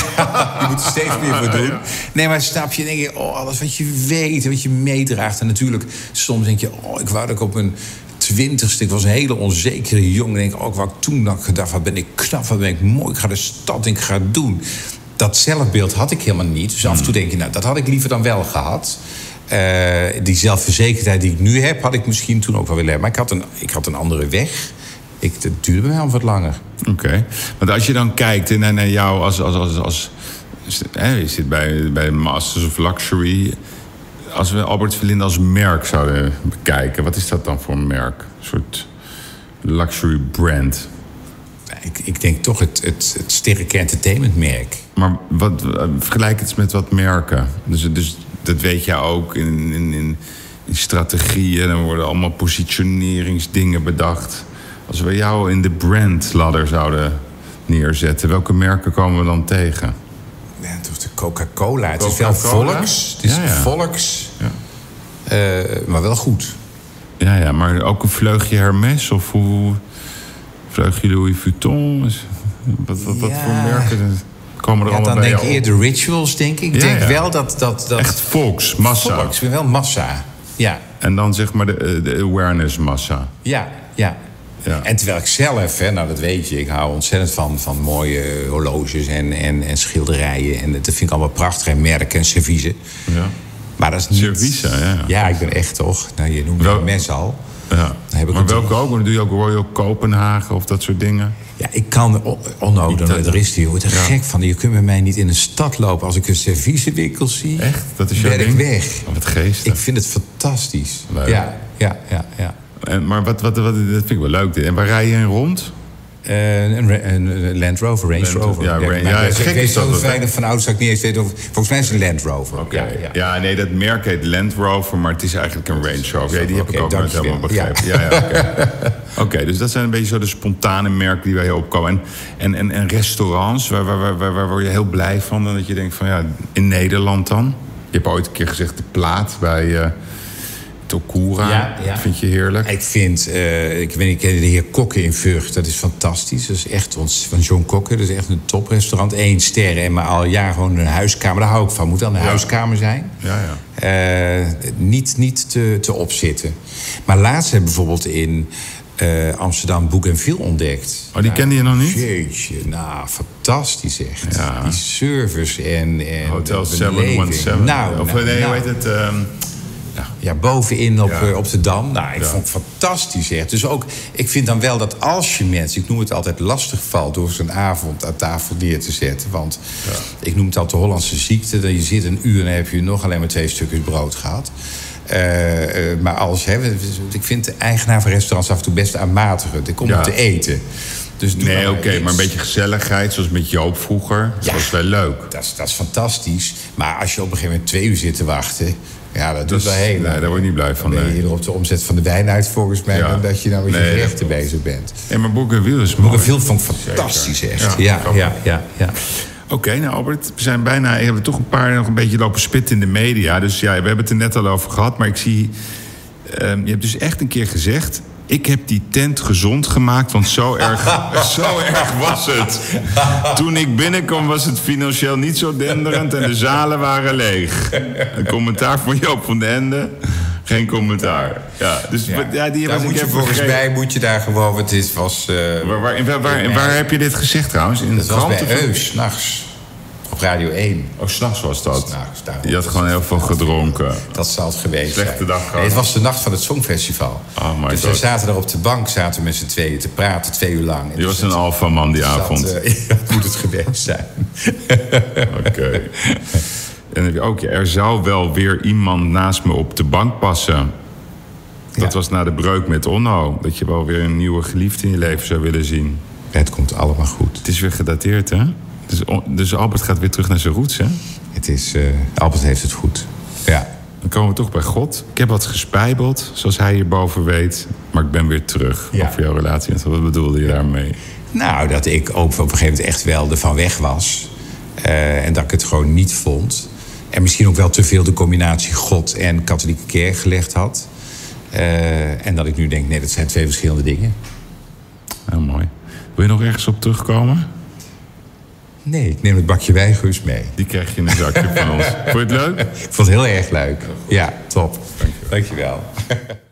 je moet er steeds meer voor doen. [LAUGHS] Nee, maar snap je, denk je, oh, alles wat je weet, wat je meedraagt. En natuurlijk, soms denk je, oh, ik wou dat ik op een twintigste, ik was een hele onzekere jongen. denk ik, oh, wat ik toen had gedacht, wat ben ik knap, wat ben ik mooi, ik ga de stad in, ik ga het doen. Dat zelfbeeld had ik helemaal niet. Dus af en toe denk je, nou, dat had ik liever dan wel gehad. Eh, die zelfverzekerdheid die ik nu heb, had ik misschien toen ook wel willen hebben. Maar ik had een, ik had een andere weg. Ik, het duurde me wel wat langer. Oké. Want als je dan kijkt naar, naar jou als... als, als, als hè, je zit bij, bij Masters of Luxury. Als we Albert Verlinde als merk zouden bekijken... wat is dat dan voor een merk? Een soort luxury brand. Ik, ik denk toch het, het, het sterke entertainmentmerk. Maar wat, vergelijk het eens met wat merken. Dus, dus dat weet jij ook in, in, in, in strategieën. Dan worden allemaal positioneringsdingen bedacht. Als we jou in de brandladder zouden neerzetten... welke merken komen we dan tegen? Ja, het is de Coca-Cola. Het is wel volks. Het is Ja, ja. volks. Ja. eh, maar wel goed. Ja, ja, maar ook een vleugje Hermes of hoe... Vleugje Louis Vuitton? Wat, wat, voor merken komen er Ja, allemaal dan bij denk ik eerder rituals, denk ik. Ik denk wel dat... dat, dat Echt volks, massa. Volks, wel massa. Ja, En dan zeg maar de, eh, de awareness massa. ja, ja. Ja. En terwijl ik zelf, hè, nou dat weet je, ik hou ontzettend van, van mooie horloges en, en, en schilderijen. En dat vind ik allemaal prachtig. En merken en serviezen. Ja. Maar dat is niet... Serviezen, ja. Ja, ik ben echt toch. Nou, je noemt Wel- wel... mes al. Ja. Dan maar het welke ook? Doe je ook Royal Kopenhagen of dat soort dingen? Ja, ik kan... Dan, dat- er is die. Je wordt er gek van. Je kunt met mij niet in een stad lopen. Als ik een serviezenwinkel zie, Echt? Dat is jouw ben ik weg. Oh, wat geestig. Ik vind het fantastisch. Leuk. Ja, ja, ja, ja. Maar wat, wat, wat, dat vind ik wel leuk. En waar rij je in rond? Eh, een, Land Rover, Range Rover. ja, maar ja, ik gek is dat weinig van auto's dat ik niet eens weet of... Volgens mij is het een Land Rover. Oké. Ja, Ja, ja. nee, dat merk heet Land Rover, maar het is eigenlijk een Range Rover. Ja, die heb ik ook nooit helemaal begrepen. Ja. Ja, [LAUGHS] oké. Dus dat zijn een beetje zo de spontane merken die bij je opkomen. En, en, en, en restaurants, waar, waar, waar, waar, waar word je heel blij van? Dan dat je denkt van ja, in Nederland dan? Je hebt ooit een keer gezegd de plaat bij eh Tokura. Ja, ja. Vind je heerlijk? Ik vind, eh, ik weet niet, de heer Kokken in Vught. Dat is fantastisch. Dat is echt ons, van John Kokken. Dat is echt een toprestaurant. Eén ster en maar al jaar gewoon een huiskamer. Daar hou ik van. Moet dan een huiskamer zijn. Ja, ja. Eh, niet niet te, te opzitten. Maar laatst hebben we bijvoorbeeld in eh, Amsterdam Bougainville ontdekt. Oh, die kende je nog niet? Jeetje, nou, fantastisch echt. Ja. Die service en, en Hotel de beleving. 717. Nou, of nou, nee, nou. hoe heet het? ehm, Ja, bovenin op, Ja. eh, op de Dam. Nou, ik Ja. vond het fantastisch echt. Dus ook, ik vind dan wel dat als je mensen... ik noem het altijd lastig valt door zo'n avond aan tafel neer te zetten. Want ik noem het altijd de Hollandse ziekte. Dat je zit een uur en dan heb je nog alleen maar twee stukjes brood gehad. Eh, eh, maar als, hè, ik vind de eigenaar van restaurants af en toe best aanmatigend. Ik kom om te eten. Dus Nee, oké, maar een beetje gezelligheid, zoals met Joop vroeger. Dat Ja. was wel leuk. Dat is, dat is fantastisch. Maar als je op een gegeven moment twee uur zit te wachten... Ja, dat doet Dus, wel heel nee, daar word je niet blij van. Dan ben je Nee. hier op de omzet van de wijn uit volgens mij... Ja. dan dat je nou met je Nee, gerechten bezig bent. Nee, maar Bougainville is mooi. Bougainville vond ik fantastisch echt. Ja, Ja, ja, ja, ja. Oké, nou Albert, we zijn bijna... We hebben toch een paar nog een beetje lopen spitten in de media. Dus ja, we hebben het er net al over gehad. Maar ik zie ehm, je hebt dus echt een keer gezegd... ik heb die tent gezond gemaakt, want zo erg, [LAUGHS] zo erg was het. Toen ik binnenkwam was het financieel niet zo denderend... en de zalen waren leeg. Een commentaar van Joop van den Ende... Geen commentaar. Ja, dus ja. die was moet je volgens mij moet je daar gewoon. Het is, was. Uh, waar, waar, waar, heb je dit gezegd trouwens? In dat was bij Eus, s'nachts. Op Radio 1. Oh, s'nachts was dat? Je had gewoon heel veel gedronken. Dat zal het geweest Slechte zijn. dag nee, Het was de nacht van het Songfestival. Oh my dus we zaten daar op de bank, zaten met z'n tweeën te praten, twee uur lang. Je dus was een alfaman die avond. [LAUGHS] Uh, moet het geweest zijn. [LAUGHS] Oké. En dan heb je ook, er zou wel weer iemand naast me op de bank passen. Dat was na de breuk met Onno. Dat je wel weer een nieuwe geliefde in je leven zou willen zien. Het komt allemaal goed. Het is weer gedateerd, hè? Dus, dus Albert gaat weer terug naar zijn roots, hè? Het is... Uh, Albert heeft het goed. Ja. Dan komen we toch bij God. Ik heb wat gespijbeld, zoals hij hierboven weet. Maar ik ben weer terug ja. over jouw relatie. Wat bedoelde je daarmee? Nou, dat ik ook op een gegeven moment echt wel ervan weg was. Uh, en dat ik het gewoon niet vond. En misschien ook wel te veel de combinatie God en katholieke kerk gelegd had. Uh, en dat ik nu denk, nee, dat zijn twee verschillende dingen. Heel mooi. Wil je nog ergens op terugkomen? Nee, ik neem het bakje wijngus mee. Die krijg je in een zakje van ons. [LAUGHS] Vond je het leuk? Ik vond het heel erg leuk. Ja, top. Dank je wel. [LAUGHS]